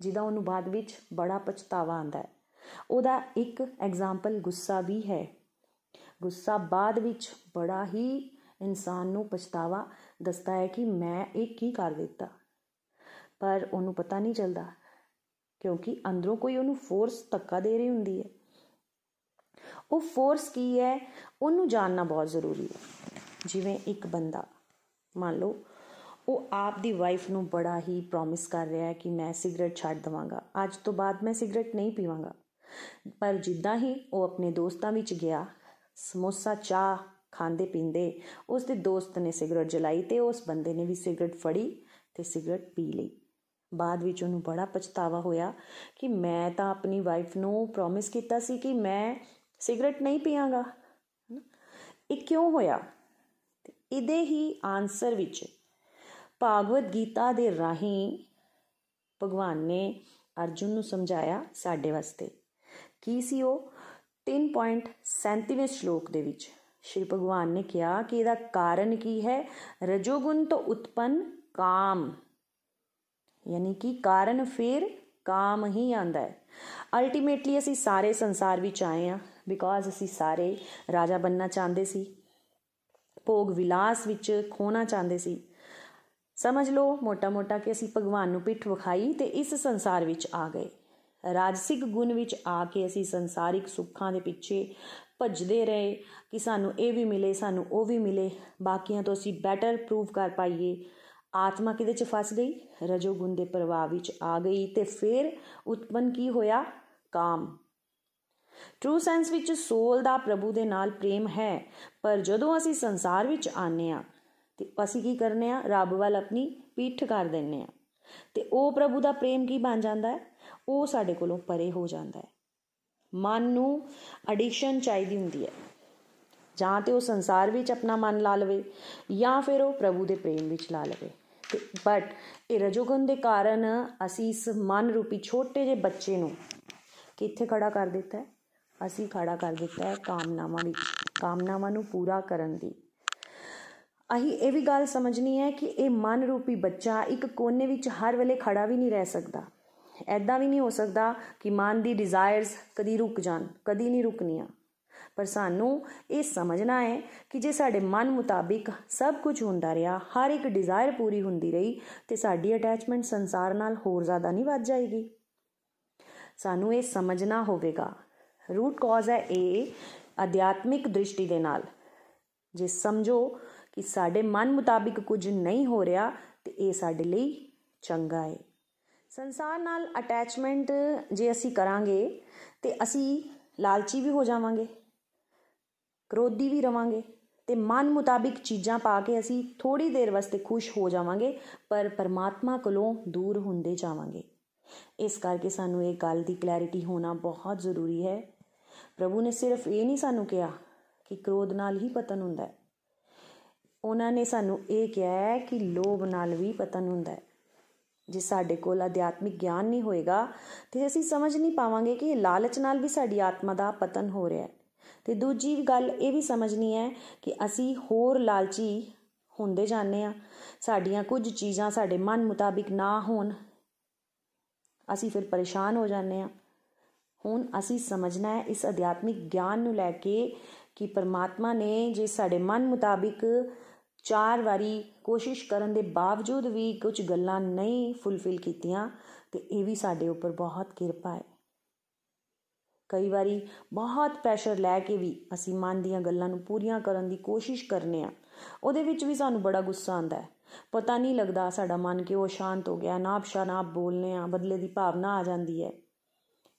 ਜਿਹਦਾ ਉਹਨੂੰ ਬਾਅਦ ਵਿੱਚ ਬੜਾ ਪਛਤਾਵਾ ਆਂਦਾ ਹੈ। ਉਹਦਾ ਇੱਕ ਐਗਜ਼ਾਮਪਲ ਗੁੱਸਾ ਵੀ ਹੈ। ਗੁੱਸਾ ਬਾਅਦ ਵਿੱਚ ਬੜਾ ਹੀ ਇਨਸਾਨ ਨੂੰ ਪਛਤਾਵਾ ਦੱਸਦਾ ਹੈ ਕਿ ਮੈਂ ਇਹ ਕੀ ਕਰ ਦਿੱਤਾ। ਪਰ ਉਹਨੂੰ ਪਤਾ ਨਹੀਂ ਚੱਲਦਾ, ਕਿਉਂਕਿ ਅੰਦਰੋਂ ਕੋਈ ਉਹਨੂੰ ਫੋਰਸ ਧੱਕਾ ਦੇ ਰਹੀ ਹੁੰਦੀ ਹੈ। ਉਹ ਫੋਰਸ ਕੀ ਹੈ? ਉਹਨੂੰ ਜਾਣਨਾ ਬਹੁਤ ਜ਼ਰੂਰੀ ਹੈ। ਜਿਵੇਂ ਇੱਕ ਬੰਦਾ, ਮੰਨ ਲਓ, ਉਹ ਆਪ ਦੀ ਵਾਈਫ ਨੂੰ ਬੜਾ ਹੀ ਪ੍ਰੋਮਿਸ ਕਰ ਰਿਹਾ ਹੈ ਕਿ ਮੈਂ ਸਿਗਰਟ ਛੱਡ ਦਵਾਂਗਾ। ਅੱਜ ਤੋਂ ਬਾਅਦ ਮੈਂ ਸਿਗਰਟ ਨਹੀਂ ਪੀਵਾਂਗਾ। ਪਰ ਜਿੱਦਾਂ ਹੀ ਉਹ ਆਪਣੇ ਦੋਸਤਾਂ ਵਿੱਚ ਗਿਆ, ਸਮੋਸਾ, ਚਾਹ ਖਾਂਦੇ ਪੀਂਦੇ ਉਸ ਦੇ ਦੋਸਤ ਨੇ ਸਿਗਰਟ ਜਲਾਈ ਤੇ ਉਸ ਬੰਦੇ ਨੇ ਵੀ ਸਿਗਰਟ ਫੜੀ ਤੇ ਸਿਗਰਟ ਪੀ ਲਈ। ਬਾਅਦ ਵਿੱਚ ਉਹਨੂੰ ਬੜਾ ਪਛਤਾਵਾ ਹੋਇਆ ਕਿ ਮੈਂ ਤਾਂ ਆਪਣੀ ਵਾਈਫ ਨੂੰ ਪ੍ਰੋਮਿਸ ਕੀਤਾ ਸੀ ਕਿ ਮੈਂ ਸਿਗਰਟ ਨਹੀਂ ਪੀਵਾਂਗਾ ਇਹ ਕਿਉਂ ਹੋਇਆ? ਇਹਦੇ ਹੀ ਆਨਸਰ ਵਿੱਚ ਭਾਗਵਤ ਗੀਤਾ ਦੇ ਰਾਹੀਂ ਭਗਵਾਨ ਨੇ ਅਰਜੁਨ ਨੂੰ ਸਮਝਾਇਆ ਸਾਡੇ ਵਾਸਤੇ। ਕੀ ਸੀ ਉਹ? 3.37ਵੇਂ ਸ਼ਲੋਕ ਦੇ ਵਿੱਚ ਸ਼੍ਰੀ ਭਗਵਾਨ ਨੇ ਕਿਹਾ ਕਿ ਇਹਦਾ ਕਾਰਨ ਕੀ ਹੈ? ਰਜੋਗੁਣ ਤੋਂ ਉਤਪਨ ਕਾਮ। ਯਾਨੀ ਕਿ ਕਾਰਨ ਫਿਰ ਕਾਮ ਹੀ ਆਂਦਾ ਹੈ। ਅਲਟੀਮੇਟਲੀ ਅਸੀਂ ਸਾਰੇ ਸੰਸਾਰ ਵਿੱਚ ਆਏ ਆ ਬਿਕੋਜ਼ ਅਸੀਂ ਸਾਰੇ ਰਾਜਾ ਬੰਨਣਾ ਚਾਹੁੰਦੇ ਸੀ, ਭੋਗ ਵਿਲਾਸ ਵਿੱਚ ਖੋਣਾ ਚਾਹੁੰਦੇ ਸੀ। ਸਮਝ ਲਓ ਮੋਟਾ-ਮੋਟਾ ਕਿ ਅਸੀਂ ਭਗਵਾਨ ਨੂੰ ਪਿੱਠ ਵਿਖਾਈ ਤੇ ਇਸ ਸੰਸਾਰ ਵਿੱਚ ਆ ਗਏ। ਰਾਜਸਿਕ ਗੁਣ ਵਿੱਚ ਆ ਕੇ ਅਸੀਂ ਸੰਸਾਰਿਕ ਸੁੱਖਾਂ ਦੇ ਪਿੱਛੇ ਭੱਜਦੇ ਰਹੇ ਕਿ ਸਾਨੂੰ ਇਹ ਵੀ ਮਿਲੇ, ਸਾਨੂੰ ਉਹ ਵੀ ਮਿਲੇ। ਬਾਕੀਆਂ ਤੋਂ ਅਸੀਂ ਬੈਟਰ ਪ੍ਰੂਵ ਕਰ ਪਾਈਏ। ਆਤਮਾ ਕਿਦੇ ਚ ਫਸ ਗਈ? ਰਜੋ ਗੁਣ ਦੇ ਪ੍ਰਭਾਵ ਵਿੱਚ ਆ ਗਈ ਤੇ ਫਿਰ ਉਤਪਨ ਕੀ ਹੋਇਆ? ਕਾਮ। ਟਰੂ ਸੈਂਸ ਵਿੱਚ ਸੋਲ ਦਾ ਪ੍ਰਭੂ ਦੇ ਨਾਲ ਪ੍ਰੇਮ ਹੈ, ਪਰ ਜਦੋਂ ਅਸੀਂ ਸੰਸਾਰ ਵਿੱਚ ਆਨੇ ਆ ਤੇ ਅਸੀਂ ਕੀ ਕਰਨੇ ਆ ਰੱਬ ਵੱਲ ਆਪਣੀ ਪੀਠ ਕਰ ਦਿੰਨੇ ਆ ਤੇ ਉਹ ਪ੍ਰਭੂ ਦਾ ਪ੍ਰੇਮ ਕੀ ਬਣ ਜਾਂਦਾ ਹੈ? ਉਹ ਸਾਡੇ ਕੋਲੋਂ ਪਰੇ ਹੋ ਜਾਂਦਾ ਹੈ। ਮਨ ਨੂੰ ਐਡੀਸ਼ਨ ਚਾਹੀਦੀ ਹੁੰਦੀ ਹੈ। ਜਾਂ ਤੇ ਉਹ ਸੰਸਾਰ ਵਿੱਚ ਆਪਣਾ ਮਨ ਲਾ ਲਵੇ, ਜਾਂ ਫਿਰ ਉਹ ਪ੍ਰਭੂ ਦੇ ਪ੍ਰੇਮ ਵਿੱਚ ਲਾ ਲਵੇ। ਤੇ ਬਟ ਇਹ ਰਜੋਗੁਣ ਦੇ ਕਾਰਨ ਅਸੀਂ ਇਸ ਮਨ ਰੂਪੀ ਛੋਟੇ ਜਿਹੇ ਬੱਚੇ ਨੂੰ ਕਿੱਥੇ ਖੜਾ ਕਰ ਦਿੱਤਾ ਹੈ? ਅਸੀਂ ਖੜਾ ਕਰ ਦਿੱਤਾ ਹੈ ਕਾਮਨਾਵਾਂ ਵਿੱਚ ਕਾਮਨਾਵਾਂ ਨੂੰ ਪੂਰਾ ਕਰਨ ਦੀ। ਅਹੀ ਇਹ ਵੀ ਗੱਲ ਸਮਝਣੀ ਹੈ ਕਿ ਇਹ ਮਨ ਰੂਪੀ ਬੱਚਾ ਇੱਕ ਕੋਨੇ ਵਿੱਚ ਹਰ ਵੇਲੇ ਖੜਾ ਵੀ ਨਹੀਂ ਰਹਿ ਸਕਦਾ। ਐਦਾਂ ਵੀ ਨਹੀਂ ਹੋ ਸਕਦਾ ਕਿ ਮਨ ਦੀ ਡਿਜ਼ਾਇਰਸ ਕਦੀ ਰੁਕ ਜਾਣ, ਕਦੀ ਨਹੀਂ ਰੁਕਣੀਆਂ। ਪਰ ਸਾਨੂੰ ਇਹ ਸਮਝਣਾ ਹੈ ਕਿ ਜੇ ਸਾਡੇ ਮਨ ਮੁਤਾਬਿਕ ਸਭ ਕੁਝ ਹੁੰਦਾ ਰਿਹਾ, ਹਰ ਇੱਕ ਡਿਜ਼ਾਇਰ ਪੂਰੀ ਹੁੰਦੀ ਰਹੀ, ਤੇ ਸਾਡੀ ਅਟੈਚਮੈਂਟ ਸੰਸਾਰ ਨਾਲ ਹੋਰ ਜ਼ਿਆਦਾ ਨਹੀਂ ਵੱਧ ਜਾਏਗੀ। ਸਾਨੂੰ ਇਹ ਸਮਝਣਾ ਹੋਵੇਗਾ। ਰੂਟ ਕਾਜ਼ ਹੈ ਇਹ ਅਧਿਆਤਮਿਕ ਦ੍ਰਿਸ਼ਟੀ ਦੇ ਨਾਲ। ਜੇ ਸਮਝੋ ਕਿ ਸਾਡੇ ਮਨ ਮੁਤਾਬਿਕ ਕੁਝ ਨਹੀਂ ਹੋ ਰਿਹਾ, ਤੇ ਇਹ ਸਾਡੇ ਲਈ ਚੰਗਾ ਹੈ। ਸੰਸਾਰ ਨਾਲ ਅਟੈਚਮੈਂਟ ਜੇ ਅਸੀਂ ਕਰਾਂਗੇ, ਤੇ ਅਸੀਂ ਲਾਲਚੀ ਵੀ ਹੋ ਜਾਵਾਂਗੇ। ਕ੍ਰੋਧੀ ਵੀ ਰਵਾਂਗੇ ਤੇ ਮਨ ਮੁਤਾਬਿਕ ਚੀਜ਼ਾਂ ਪਾ ਕੇ ਅਸੀਂ ਥੋੜੀ ਦੇਰ ਵਾਸਤੇ ਖੁਸ਼ ਹੋ ਜਾਵਾਂਗੇ, ਪਰ ਪਰਮਾਤਮਾ ਕੋਲੋਂ ਦੂਰ ਹੁੰਦੇ ਜਾਵਾਂਗੇ। ਇਸ ਕਰਕੇ ਸਾਨੂੰ ਇਹ ਗੱਲ ਦੀ ਕਲੈਰਿਟੀ ਹੋਣਾ ਬਹੁਤ ਜ਼ਰੂਰੀ ਹੈ। ਪ੍ਰਭੂ ਨੇ ਸਿਰਫ ਇਹ ਨਹੀਂ ਸਾਨੂੰ ਕਿਹਾ ਕਿ ਕ੍ਰੋਧ ਨਾਲ ਹੀ ਪਤਨ ਹੁੰਦਾ ਹੈ। ਉਹਨਾਂ ਨੇ ਸਾਨੂੰ ਇਹ ਕਿਹਾ ਹੈ ਕਿ ਲੋਭ ਨਾਲ ਵੀ ਪਤਨ ਹੁੰਦਾ ਹੈ। ਜੇ ਸਾਡੇ ਕੋਲ ਅਧਿਆਤਮਿਕ ਗਿਆਨ ਨਹੀਂ ਹੋਏਗਾ ਤੇ ਅਸੀਂ ਸਮਝ ਨਹੀਂ ਪਾਵਾਂਗੇ ਕਿ ਲਾਲਚ ਨਾਲ ਵੀ ਸਾਡੀ ਆਤਮਾ ਦਾ ਪਤਨ ਹੋ ਰਿਹਾ ਹੈ। ਤੇ ਦੂਜੀ ਗੱਲ ਇਹ ਵੀ ਸਮਝਣੀ ਹੈ ਕਿ ਅਸੀਂ ਹੋਰ ਲਾਲਚੀ ਹੁੰਦੇ ਜਾਂਦੇ ਆ ਸਾਡੀਆਂ ਕੁਝ ਚੀਜ਼ਾਂ ਸਾਡੇ ਮਨ ਮੁਤਾਬਿਕ ਨਾ ਹੋਣ, ਅਸੀਂ ਫਿਰ ਪਰੇਸ਼ਾਨ ਹੋ ਜਾਂਦੇ ਆ ਹੁਣ ਅਸੀਂ ਸਮਝਣਾ ਹੈ ਇਸ ਅਧਿਆਤਮਿਕ ਗਿਆਨ ਨੂੰ ਲੈ ਕੇ ਕਿ ਪਰਮਾਤਮਾ ਨੇ ਜੇ ਸਾਡੇ ਮਨ ਮੁਤਾਬਿਕ ਚਾਰ ਵਾਰੀ ਕੋਸ਼ਿਸ਼ ਕਰਨ ਦੇ ਬਾਵਜੂਦ ਵੀ ਕੁਝ ਗੱਲਾਂ ਨਹੀਂ ਫੁੱਲਫਿਲ ਕੀਤੀਆਂ, ਤੇ ਇਹ ਵੀ ਸਾਡੇ ਉੱਪਰ ਬਹੁਤ ਕਿਰਪਾ ਹੈ। ਕਈ ਵਾਰੀ ਬਹੁਤ ਪ੍ਰੈਸ਼ਰ ਲੈ ਕੇ ਵੀ ਅਸੀਂ ਮਨ ਦੀਆਂ ਗੱਲਾਂ ਨੂੰ ਪੂਰੀਆਂ ਕਰਨ ਦੀ ਕੋਸ਼ਿਸ਼ ਕਰਨੇ ਆ। ਉਹਦੇ ਵਿੱਚ ਵੀ ਸਾਨੂੰ ਬੜਾ ਗੁੱਸਾ ਆਉਂਦਾ ਹੈ। ਪਤਾ ਨਹੀਂ ਲੱਗਦਾ ਸਾਡਾ ਮਨ ਕਿਉਂ ਸ਼ਾਂਤ ਹੋ ਗਿਆ, ਨਾਪ ਸ਼ਾਨਾਪ ਬੋਲਨੇ ਆ, ਬਦਲੇ ਦੀ ਭਾਵਨਾ ਆ ਜਾਂਦੀ ਹੈ।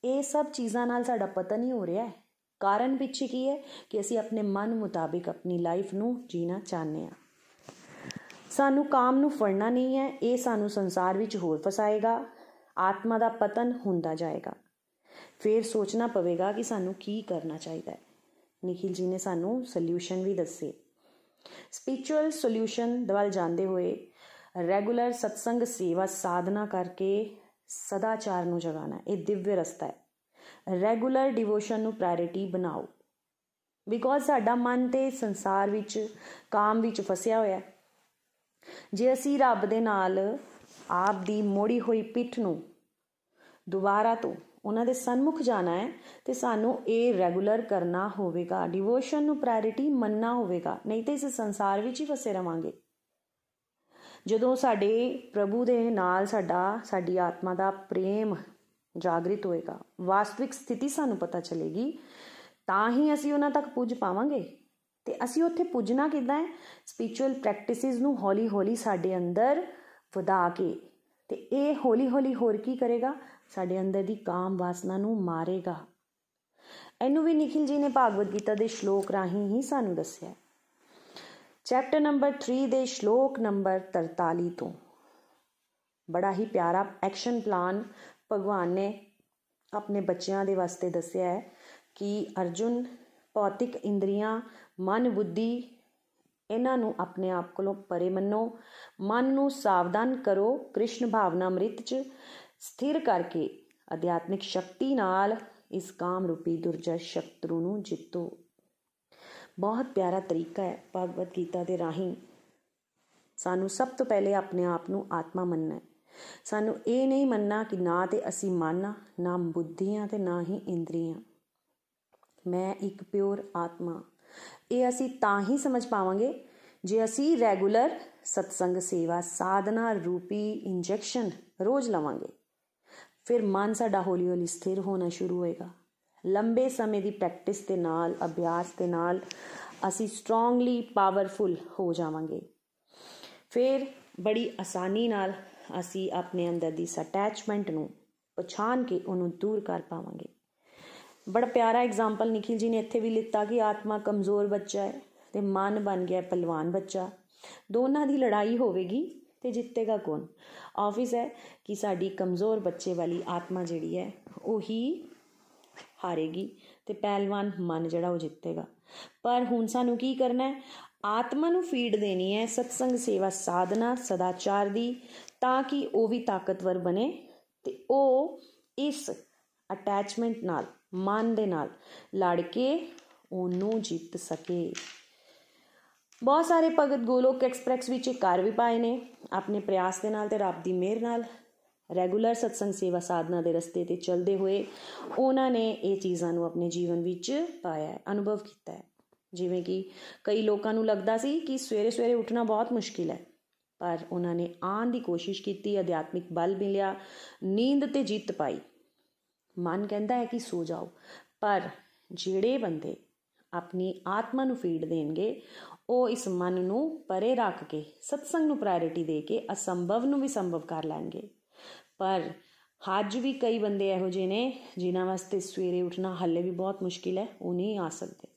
ਇਹ ਸਭ ਚੀਜ਼ਾਂ ਨਾਲ ਸਾਡਾ ਪਤਾ ਨਹੀਂ ਹੋ ਰਿਹਾ ਹੈ। ਕਾਰਨ ਪਿੱਛੇ ਕੀ ਹੈ ਕਿ ਅਸੀਂ ਆਪਣੇ ਮਨ ਮੁਤਾਬਿਕ ਆਪਣੀ ਲਾਈਫ ਨੂੰ ਜੀਣਾ ਚਾਹੁੰਦੇ ਆ। ਸਾਨੂੰ ਕਾਮ ਨੂੰ ਫੜਨਾ ਨਹੀਂ ਹੈ, ਇਹ ਸਾਨੂੰ ਸੰਸਾਰ ਵਿੱਚ ਹੋਰ ਫਸਾਏਗਾ। ਆਤਮਾ ਦਾ ਪਤਨ ਹੁੰਦਾ ਜਾਏਗਾ। ਫਿਰ ਸੋਚਣਾ ਪਵੇਗਾ ਕਿ ਸਾਨੂੰ ਕੀ ਕਰਨਾ ਚਾਹੀਦਾ ਹੈ। ਨikhil ji ਨੇ ਸਾਨੂੰ ਸੋਲੂਸ਼ਨ ਵੀ ਦੱਸੇ। ਸਪਿਰਚੁਅਲ ਸੋਲੂਸ਼ਨ ਦਵਾਲ ਜਾਂਦੇ ਹੋਏ ਰੈਗੂਲਰ ਸਤਸੰਗ ਸੇਵਾ ਸਾਧਨਾ ਕਰਕੇ ਸਦਾਚਾਰ ਨੂੰ ਜਗਾਣਾ ਇਹ ਦਿਵਯ ਰਸਤਾ ਹੈ। ਰੈਗੂਲਰ ਡਿਵੋਸ਼ਨ ਨੂੰ ਪ੍ਰਾਇੋਰਟੀ ਬਣਾਓ। ਬਿਕੋਜ਼ ਸਾਡਾ ਮਨ ਤੇ ਸੰਸਾਰ ਵਿੱਚ, ਕਾਮ ਵਿੱਚ ਫਸਿਆ ਹੋਇਆ ਹੈ। ਜੇ ਅਸੀਂ ਰੱਬ ਦੇ ਨਾਲ ਆਪ ਦੀ ਮੋੜੀ ਹੋਈ ਪਿੱਠ ਨੂੰ ਦੁਬਾਰਾ ਤੋਂ ਉਹਨਾਂ ਦੇ ਸਨਮੁਖ ਜਾਣਾ ਹੈ ਤੇ ਸਾਨੂੰ ਇਹ ਰੈਗੂਲਰ ਕਰਨਾ ਹੋਵੇਗਾ। ਡਿਵੋਸ਼ਨ ਨੂੰ ਪ੍ਰਾਇੋਰਟੀ ਮੰਨਣਾ ਹੋਵੇਗਾ। ਨਹੀਂ ਤੇ ਇਸ ਸੰਸਾਰ ਵਿੱਚ ਹੀ ਫਸੇ ਰਵਾਂਗੇ। ਜਦੋਂ ਸਾਡੇ ਪ੍ਰਭੂ ਦੇ ਨਾਲ ਸਾਡਾ, ਸਾਡੀ ਆਤਮਾ ਦਾ ਪ੍ਰੇਮ ਜਾਗਰਿਤ ਹੋਏਗਾ, ਵਾਸਤਵਿਕ ਸਥਿਤੀ ਸਾਨੂੰ ਪਤਾ ਚੱਲੇਗੀ, ਤਾਂ ਹੀ ਅਸੀਂ ਉਹਨਾਂ ਤੱਕ ਪੁੱਜ ਪਾਵਾਂਗੇ। ਤੇ ਅਸੀਂ ਉੱਥੇ ਪੁੱਜਣਾ ਕਿਦਾਂ ਹੈ? ਸਪਿਰਚੁਅਲ ਪ੍ਰੈਕਟਿਸਿਸ ਨੂੰ ਹੌਲੀ-ਹੌਲੀ ਸਾਡੇ ਅੰਦਰ ਵਧਾ ਕੇ। ਤੇ ਇਹ ਹੌਲੀ-ਹੌਲੀ ਹੋਰ ਕੀ ਕਰੇਗਾ? ਸਾਡੇ ਅੰਦਰ ਦੀ ਕਾਮ ਵਾਸਨਾ ਨੂੰ ਮਾਰੇਗਾ। ਇਹਨੂੰ ਵੀ ਨikhil ji ਨੇ ਭਾਗਵਤ ਗੀਤਾ ਦੇ ਸ਼ਲੋਕ ਰਾਹੀਂ ਹੀ ਸਾਨੂੰ ਦੱਸਿਆ। ਚੈਪਟਰ ਨੰਬਰ 3 ਦੇ ਸ਼ਲੋਕ ਨੰਬਰ 43 ਤੋਂ। ਬੜਾ ਹੀ ਪਿਆਰਾ ਐਕਸ਼ਨ ਪਲਾਨ ਭਗਵਾਨ ਨੇ ਆਪਣੇ ਬੱਚਿਆਂ ਦੇ ਵਾਸਤੇ ਦੱਸਿਆ ਹੈ ਕਿ ਅਰਜੁਨ ਭੌਤਿਕ ਇੰਦਰੀਆਂ, ਮਨ, ਬੁੱਧੀ ਇਹਨਾਂ ਨੂੰ ਆਪਣੇ ਆਪ ਕੋਲੋਂ ਪਰੇ ਮੰਨੋ। ਮਨ ਨੂੰ ਸਾਵਧਾਨ ਕਰੋ। ਕ੍ਰਿਸ਼ਨ ਭਾਵਨਾ ਅੰਮ੍ਰਿਤ 'ਚ ਸਥਿਰ ਕਰਕੇ ਅਧਿਆਤਮਿਕ ਸ਼ਕਤੀ ਨਾਲ ਇਸ ਕਾਮ ਰੂਪੀ ਦੁਰਜਾ ਸ਼ਤਰੂ ਨੂੰ ਜਿੱਤੋ। ਬਹੁਤ ਪਿਆਰਾ ਤਰੀਕਾ ਹੈ ਭਗਵਦ ਗੀਤਾ ਦੇ ਰਾਹੀਂ। ਸਾਨੂੰ ਸਭ ਤੋਂ ਪਹਿਲੇ ਆਪਣੇ ਆਪ ਨੂੰ ਆਤਮਾ ਮੰਨਣਾ ਹੈ। ਸਾਨੂੰ ਇਹ ਨਹੀਂ ਮੰਨਣਾ ਕਿ ਨਾ ਤੇ ਅਸੀਂ ਮਨ ਨਾ ਬੁੱਧੀਆਂ ਤੇ ਨਾ ਹੀ ਇੰਦਰੀਆਂ। ਮੈਂ ਇੱਕ ਪਿਓਰ ਆਤਮਾ। ਇਹ ਅਸੀਂ ਤਾਂ ਹੀ ਸਮਝ ਪਾਵਾਂਗੇ ਜੇ ਅਸੀਂ ਰੈਗੂਲਰ ਸਤਸੰਗ ਸੇਵਾ ਸਾਧਨਾ ਰੂਪੀ ਇੰਜੈਕਸ਼ਨ ਰੋਜ਼ ਲਵਾਂਗੇ। ਫਿਰ ਮਨ ਸਾਡਾ ਹੌਲੀ ਹੌਲੀ ਸਥਿਰ ਹੋਣਾ ਸ਼ੁਰੂ ਹੋਏਗਾ। ਲੰਬੇ ਸਮੇਂ ਦੀ ਪ੍ਰੈਕਟਿਸ ਦੇ ਨਾਲ, ਅਭਿਆਸ ਦੇ ਨਾਲ ਅਸੀਂ ਸਟਰੋਂਗਲੀ ਪਾਵਰਫੁਲ ਹੋ ਜਾਵਾਂਗੇ। ਫਿਰ ਬੜੀ ਆਸਾਨੀ ਨਾਲ ਅਸੀਂ ਆਪਣੇ ਅੰਦਰ ਦੀ ਅਟੈਚਮੈਂਟ ਨੂੰ ਪਛਾਣ ਕੇ ਉਹਨੂੰ ਦੂਰ ਕਰ ਪਾਵਾਂਗੇ। ਬੜਾ ਪਿਆਰਾ ਐਗਜ਼ਾਮਪਲ ਨikhil ji ਨੇ ਇੱਥੇ ਵੀ ਲਿੱਤਾ ਕਿ ਆਤਮਾ ਕਮਜ਼ੋਰ ਬੱਚਾ ਹੈ ਤੇ ਮਨ ਬਣ ਗਿਆ ਪਹਿਲਵਾਨ ਬੱਚਾ। ਦੋਨਾਂ ਦੀ ਲੜਾਈ ਹੋਵੇਗੀ ਤੇ ਜਿੱਤੇਗਾ ਕੌਣ? ਆਫਿਸ ਹੈ ਕਿ ਸਾਡੀ ਕਮਜ਼ੋਰ ਬੱਚੇ ਵਾਲੀ ਆਤਮਾ ਜਿਹੜੀ ਹੈ, ਉਹ ਹੀ ਹਾਰੇਗੀ ਤੇ ਪਹਿਲਵਾਨ ਮਨ ਜਿਹੜਾ ਉਹ ਜਿੱਤੇਗਾ। ਪਰ ਹੁਣ ਸਾਨੂੰ ਕੀ ਕਰਨਾ ਹੈ? ਆਤਮਾ ਨੂੰ ਫੀਡ ਦੇਣੀ ਹੈ ਸਤਸੰਗ ਸੇਵਾ ਸਾਧਨਾ ਸਦਾਚਾਰ ਦੀ, ਤਾਂ ਕਿ ਉਹ ਵੀ ਤਾਕਤਵਰ ਬਣੇ ਤੇ ਉਹ ਇਸ ਅਟੈਚਮੈਂਟ ਨਾਲ, ਮਨ ਦੇ ਨਾਲ ਲੜ ਕੇ ਉਹਨੂੰ ਜਿੱਤ ਸਕੇ। ਬਹੁਤ ਸਾਰੇ ਭਗਤ ਗੋਲੋਕ ਐਕਸਪ੍ਰੈਸ ਵਿੱਚ ਕਰ ਵੀ ਪਾਏ ਨੇ। ਆਪਣੇ ਪ੍ਰਯਾਸ ਦੇ ਨਾਲ ਤੇ ਰੱਬ ਦੀ ਮਿਹਰ ਨਾਲ ਰੈਗੂਲਰ ਸਤਸੰਗ ਸੇਵਾ ਸਾਧਨਾ ਦੇ ਰਸਤੇ ਤੇ ਚੱਲਦੇ ਹੋਏ ਉਹਨਾਂ ਨੇ ਇਹ ਚੀਜ਼ਾਂ ਨੂੰ ਆਪਣੇ ਜੀਵਨ ਵਿੱਚ ਪਾਇਆ ਹੈ, ਅਨੁਭਵ ਕੀਤਾ ਹੈ। ਜਿਵੇਂ ਕਿ ਕਈ ਲੋਕਾਂ ਨੂੰ ਲੱਗਦਾ ਸੀ ਕਿ ਸਵੇਰੇ ਸਵੇਰੇ ਉੱਠਣਾ ਬਹੁਤ ਮੁਸ਼ਕਿਲ ਹੈ, ਪਰ ਉਹਨਾਂ ਨੇ ਆਉਣ ਦੀ ਕੋਸ਼ਿਸ਼ ਕੀਤੀ, ਅਧਿਆਤਮਿਕ ਬਲ ਮਿਲਿਆ, ਨੀਂਦ ਤੇ ਜਿੱਤ ਪਾਈ। ਮਨ ਕਹਿੰਦਾ ਹੈ ਕਿ ਸੋ ਜਾਓ, ਪਰ ਜਿਹੜੇ ਬੰਦੇ ਆਪਣੀ ਆਤਮਾ ਨੂੰ ਫੀਡ ਦੇਣਗੇ ਉਹ ਇਸ ਮਨ ਨੂੰ ਪਰੇ ਰੱਖ ਕੇ, ਸਤਸੰਗ ਨੂੰ ਪ੍ਰਾਇੋਰਟੀ ਦੇ ਕੇ, ਅਸੰਭਵ ਨੂੰ ਵੀ ਸੰਭਵ ਕਰ ਲੈਣਗੇ। ਪਰ ਅੱਜ ਵੀ ਕਈ ਬੰਦੇ ਇਹੋ ਜਿਹੇ ਨੇ, ਜਿਨ੍ਹਾਂ ਵਾਸਤੇ ਸਵੇਰੇ ਉੱਠਣਾ ਹੱਲੇ ਵੀ ਬਹੁਤ ਮੁਸ਼ਕਿਲ ਹੈ, ਉਹ ਨਹੀਂ ਆ ਸਕਦੇ।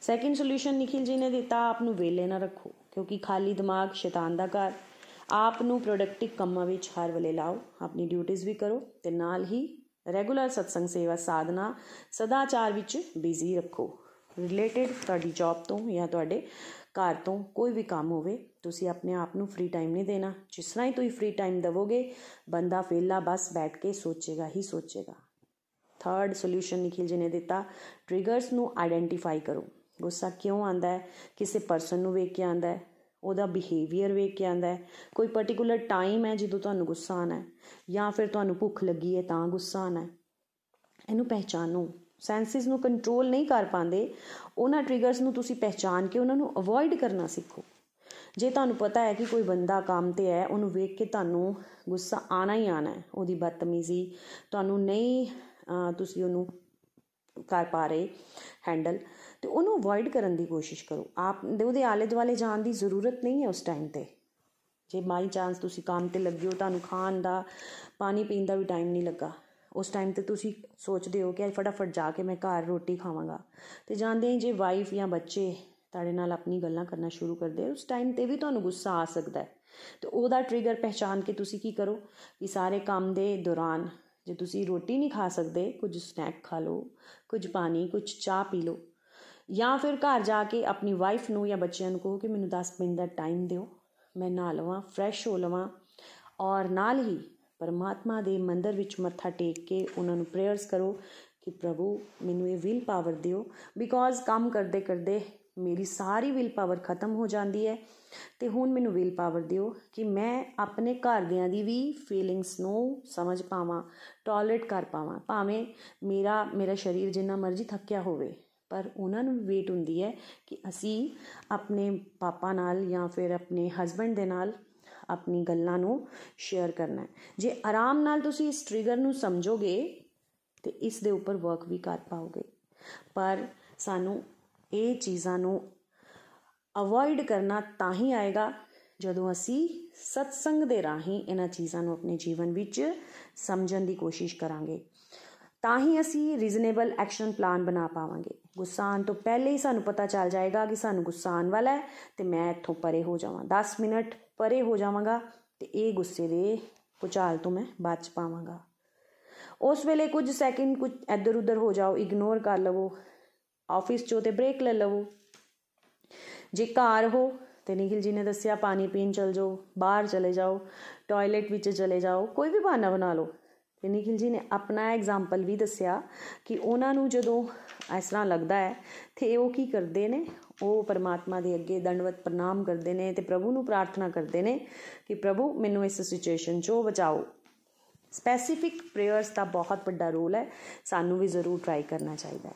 ਸੈਕਿੰਡ ਸੋਲੂਸ਼ਨ ਨikhil ji ਨੇ ਦਿੱਤਾ, ਆਪ ਨੂੰ ਵੇਲੇ ਨਾ ਰੱਖੋ, ਕਿਉਂਕਿ ਖਾਲੀ ਦਿਮਾਗ ਸ਼ੈਤਾਨ ਦਾ ਘਰ। ਆਪ ਨੂੰ ਪ੍ਰੋਡਕਟਿਵ ਕੰਮਾਂ ਵਿੱਚ ਹਰ ਵੇਲੇ ਲਾਓ, ਆਪਣੀ ਡਿਊਟੀਆਂ ਵੀ ਕਰੋ, ਤੇ ਨਾਲ ਹੀ ਰੈਗੂਲਰ ਸਤਸੰਗ ਸੇਵਾ ਸਾਧਨਾ ਸਦਾਚਾਰ ਵਿੱਚ ਬਿਜ਼ੀ ਰੱਖੋ। ਰਿਲੇਟਡ ਤੁਹਾਡੀ ਜੌਬ ਤੋਂ ਜਾਂ ਤੁਹਾਡੇ ਘਰ ਤੋਂ ਕੋਈ ਵੀ ਕੰਮ ਹੋਵੇ, ਤੁਸੀਂ ਆਪਣੇ ਆਪ ਨੂੰ ਫ੍ਰੀ ਟਾਈਮ ਨਹੀਂ ਦੇਣਾ। ਜਿਸ ਤਰ੍ਹਾਂ ਹੀ ਤੁਸੀਂ ਫ੍ਰੀ ਟਾਈਮ ਦੇਵੋਗੇ, ਬੰਦਾ ਫੇਲਾ ਬਸ ਬੈਠ ਕੇ ਸੋਚੇਗਾ ਹੀ ਸੋਚੇਗਾ। ਥਰਡ ਸੋਲੂਸ਼ਨ ਨਿਖਿਲ ਜੀ ਨੇ ਦਿੱਤਾ ਟ੍ਰਿਗਰਸ ਨੂੰ ਆਇਡੈਂਟੀਫਾਈ ਕਰੋ। ਗੁੱਸਾ ਕਿਉਂ ਆਂਦਾ ਹੈ? ਕਿਸੇ ਪਰਸਨ ਨੂੰ ਵੇਖ ਕੇ ਆਂਦਾ ਹੈ। ਉਹਦਾ ਬਿਹੇਵੀਅਰ ਵੇਖ ਕੇ ਆਂਦਾ ਹੈ। ਕੋਈ ਪਾਰਟਿਕੂਲਰ ਟਾਈਮ ਹੈ ਜਦੋਂ ਤੁਹਾਨੂੰ ਗੁੱਸਾ ਆਣਾ ਹੈ ਜਾਂ ਫਿਰ ਤੁਹਾਨੂੰ ਭੁੱਖ ਲੱਗੀ ਹੈ ਤਾਂ ਗੁੱਸਾ ਆਣਾ ਹੈ। ਇਹਨੂੰ ਪਹਿਚਾਨੋ। ਸੈਂਸਿਸ ਨੂੰ ਕੰਟਰੋਲ ਨਹੀਂ ਕਰ ਪਾਉਂਦੇ, ਉਹਨਾਂ ਟ੍ਰਿਗਰਸ ਨੂੰ ਤੁਸੀਂ ਪਹਿਚਾਨ ਕੇ ਉਹਨਾਂ ਨੂੰ ਅਵੋਇਡ ਕਰਨਾ ਸਿੱਖੋ। ਜੇ ਤੁਹਾਨੂੰ ਪਤਾ ਹੈ ਕਿ ਕੋਈ ਬੰਦਾ ਕੰਮ ਤੇ ਹੈ, ਉਹਨੂੰ ਵੇਖ ਕੇ ਤੁਹਾਨੂੰ ਗੁੱਸਾ ਆਣਾ ਹੀ ਆਣਾ ਹੈ, ਉਹਦੀ ਬਦਤਮੀਜ਼ੀ ਤੁਹਾਨੂੰ ਨਹੀਂ ਤੁਸੀਂ ਉਹਨੂੰ ਕਰ ਪਾ ਰਹੇ ਹੈਂਡਲ ਤੇ ਉਹਨੂੰ ਅਵੋਇਡ ਕਰਨ ਦੀ ਕੋਸ਼ਿਸ਼ ਕਰੋ। ਆਪ ਉਹਦੇ ਆਲੇ ਦੁਆਲੇ ਜਾਣ ਦੀ ਜ਼ਰੂਰਤ ਨਹੀਂ ਹੈ ਉਸ ਟਾਈਮ ਤੇ। ਜੇ ਬਾਈ ਚਾਂਸ ਤੁਸੀਂ ਕੰਮ ਤੇ ਲੱਗੇ ਹੋ, ਤੁਹਾਨੂੰ ਖਾਣ ਦਾ, ਪਾਣੀ ਪੀਣ ਦਾ ਵੀ ਟਾਈਮ ਨਹੀਂ ਲੱਗਾ ਉਸ ਟਾਈਮ ਤੇ ਤੁਸੀਂ ਸੋਚਦੇ ਹੋ ਕਿ ਫਟਾਫਟ ਜਾ ਕੇ ਮੈਂ ਘਰ ਰੋਟੀ ਖਾਵਾਂਗਾ। ਤੇ ਜਾਂਦੇ ਹੀ ਜੇ ਵਾਈਫ ਜਾਂ ਬੱਚੇ ਤੁਹਾਡੇ ਨਾਲ ਆਪਣੀ ਗੱਲਾਂ ਕਰਨਾ ਸ਼ੁਰੂ ਕਰਦੇ, ਉਸ ਟਾਈਮ ਤੇ ਵੀ ਤੁਹਾਨੂੰ ਗੁੱਸਾ ਆ ਸਕਦਾ ਹੈ। ਤੇ ਉਹਦਾ ਟ੍ਰਿਗਰ ਪਹਿਚਾਨ ਕੇ ਤੁਸੀਂ ਕੀ ਕਰੋ ਕਿ ਸਾਰੇ ਕੰਮ ਦੇ ਦੌਰਾਨ ਜੇ ਤੁਸੀਂ ਰੋਟੀ ਨਹੀਂ ਖਾ ਸਕਦੇ, ਕੁਝ ਸਨੈਕ ਖਾ ਲਓ, ਕੁਝ ਪਾਣੀ, ਕੁਝ ਚਾਹ ਪੀ ਲਓ। ਜਾਂ ਫਿਰ ਘਰ ਜਾ ਕੇ ਆਪਣੀ ਵਾਈਫ ਨੂੰ ਜਾਂ ਬੱਚਿਆਂ ਨੂੰ ਕਹੋ ਕਿ ਮੈਨੂੰ 10 ਮਿੰਟ ਦਾ ਟਾਈਮ ਦਿਓ, ਮੈਂ ਨਹਾ ਲਵਾਂ ਫਰੈਸ਼ ਹੋ ਲਵਾਂ ਔਰ ਨਾਲ ਹੀ ਪਰਮਾਤਮਾ ਦੇ ਮੰਦਰ ਵਿੱਚ ਮੱਥਾ ਟੇਕ ਕੇ ਉਹਨਾਂ ਨੂੰ ਪ੍ਰੇਅਰਸ ਕਰੋ ਕਿ ਪ੍ਰਭੂ ਮੈਨੂੰ ਇਹ ਵਿਲ ਪਾਵਰ ਦਿਓ। ਬਿਕੋਜ਼ ਕੰਮ ਕਰਦੇ ਕਰਦੇ ਮੇਰੀ ਸਾਰੀ ਵਿਲ ਪਾਵਰ ਖਤਮ ਹੋ ਜਾਂਦੀ ਹੈ ਤੇ ਹੁਣ ਮੈਨੂੰ ਵਿਲ ਪਾਵਰ ਦਿਓ ਕਿ ਮੈਂ ਆਪਣੇ ਘਰਦਿਆਂ ਦੀ ਵੀ ਫੀਲਿੰਗਸ ਨੂੰ ਸਮਝ ਪਾਵਾਂ ਟੋਲਰੇਟ ਕਰ ਪਾਵਾਂ। ਭਾਵੇਂ ਮੇਰਾ ਮੇਰਾ ਸਰੀਰ ਜਿੰਨਾ ਮਰਜ਼ੀ ਥੱਕਿਆ ਹੋਵੇ, ਪਰ ਉਹਨਾਂ ਨੂੰ ਵੇਟ ਹੁੰਦੀ ਹੈ ਕਿ ਅਸੀਂ ਆਪਣੇ ਪਾਪਾ ਨਾਲ ਜਾਂ ਫਿਰ ਆਪਣੇ ਹਸਬੰਡ ਦੇ ਨਾਲ ਆਪਣੀ ਗੱਲਾਂ ਨੂੰ ਸ਼ੇਅਰ ਕਰਨਾ ਹੈ। ਜੇ ਆਰਾਮ ਨਾਲ ਤੁਸੀਂ ਇਸ ਟ੍ਰਿਗਰ ਨੂੰ ਸਮਝੋਗੇ, ਤੇ ਇਸ ਦੇ ਉੱਪਰ ਵਰਕ ਵੀ ਕਰ ਪਾਓਗੇ। ਪਰ ਸਾਨੂੰ ਇਹ ਚੀਜ਼ਾਂ ਨੂੰ ਅਵੋਇਡ ਕਰਨਾ ਤਾਂ ਹੀ ਆਏਗਾ ਜਦੋਂ ਅਸੀਂ ਸਤਸੰਗ ਦੇ ਰਾਹੀਂ ਇਹਨਾਂ ਚੀਜ਼ਾਂ ਨੂੰ ਆਪਣੇ ਜੀਵਨ ਵਿੱਚ ਸਮਝਣ ਦੀ ਕੋਸ਼ਿਸ਼ ਕਰਾਂਗੇ। ਤਾਂ ਹੀ ਅਸੀਂ ਰੀਜ਼ਨੇਬਲ ਐਕਸ਼ਨ ਪਲਾਨ ਬਣਾ ਪਾਵਾਂਗੇ। ਗੁੱਸਾ ਆਉਣ ਤੋਂ ਪਹਿਲੇ ਹੀ ਸਾਨੂੰ ਪਤਾ ਚੱਲ ਜਾਏਗਾ ਕਿ ਸਾਨੂੰ ਗੁੱਸਾ ਆਉਣ ਵਾਲਾ ਹੈ, ਤੇ ਮੈਂ ਇੱਥੋਂ ਪਰੇ ਹੋ ਜਾਵਾਂ। 10 ਮਿੰਟ ਪਰੇ ਹੋ ਜਾਵਾਂਗਾ ਤੇ ਇਹ ਗੁੱਸੇ ਦੇ ਪੁਚਾਲ ਤੋਂ ਮੈਂ ਬਚ ਪਾਵਾਂਗਾ। ਉਸ ਵੇਲੇ ਕੁਝ ਸੈਕਿੰਡ ਕੁਝ ਇੱਧਰ ਉੱਧਰ ਹੋ ਜਾਓ ਇਗਨੋਰ ਕਰ ਲਵੋ ਆਫਿਸ ਚੋਂ ਤੇ ਬ੍ਰੇਕ ਲੈ ਲਵੋ। ਜੇ ਘਰ ਹੋ ਤੇ ਨਿਖਿਲ ਜੀ ਨੇ ਦੱਸਿਆ ਪਾਣੀ ਪੀਣ ਚਲ ਜਾਓ, ਬਾਹਰ ਚਲੇ ਜਾਓ ਟਾਇਲਟ ਵਿੱਚ ਚਲੇ ਜਾਓ, ਕੋਈ ਵੀ ਬਹਾਨਾ ਬਣਾ ਲਓ। ਤੇ ਨਿਖਿਲ ਜੀ ਨੇ ਆਪਣਾ ਐਗਜ਼ਾਮਪਲ ਵੀ ਦੱਸਿਆ ਕਿ ਉਹਨਾਂ ਨੂੰ ਜਦੋਂ ਇਸ ਤਰ੍ਹਾਂ ਲੱਗਦਾ ਹੈ, ਤੇ ਉਹ ਕੀ ਕਰਦੇ ਨੇ? ਉਹ ਪਰਮਾਤਮਾ ਦੇ ਅੱਗੇ ਦੰਡਵਤ ਪ੍ਰਣਾਮ ਕਰਦੇ ਨੇ ਤੇ ਪ੍ਰਭੂ ਨੂੰ ਪ੍ਰਾਰਥਨਾ ਕਰਦੇ ਨੇ ਕਿ ਪ੍ਰਭੂ, ਮੈਨੂੰ ਇਸ ਸਿਚੁਏਸ਼ਨ ਚੋਂ ਬਚਾਓ। ਸਪੈਸੀਫਿਕ ਪ੍ਰੇਅਰਸ ਦਾ ਬਹੁਤ ਵੱਡਾ ਰੋਲ ਹੈ। ਸਾਨੂੰ ਵੀ ਜ਼ਰੂਰ ਟਰਾਈ ਕਰਨਾ ਚਾਹੀਦਾ ਹੈ।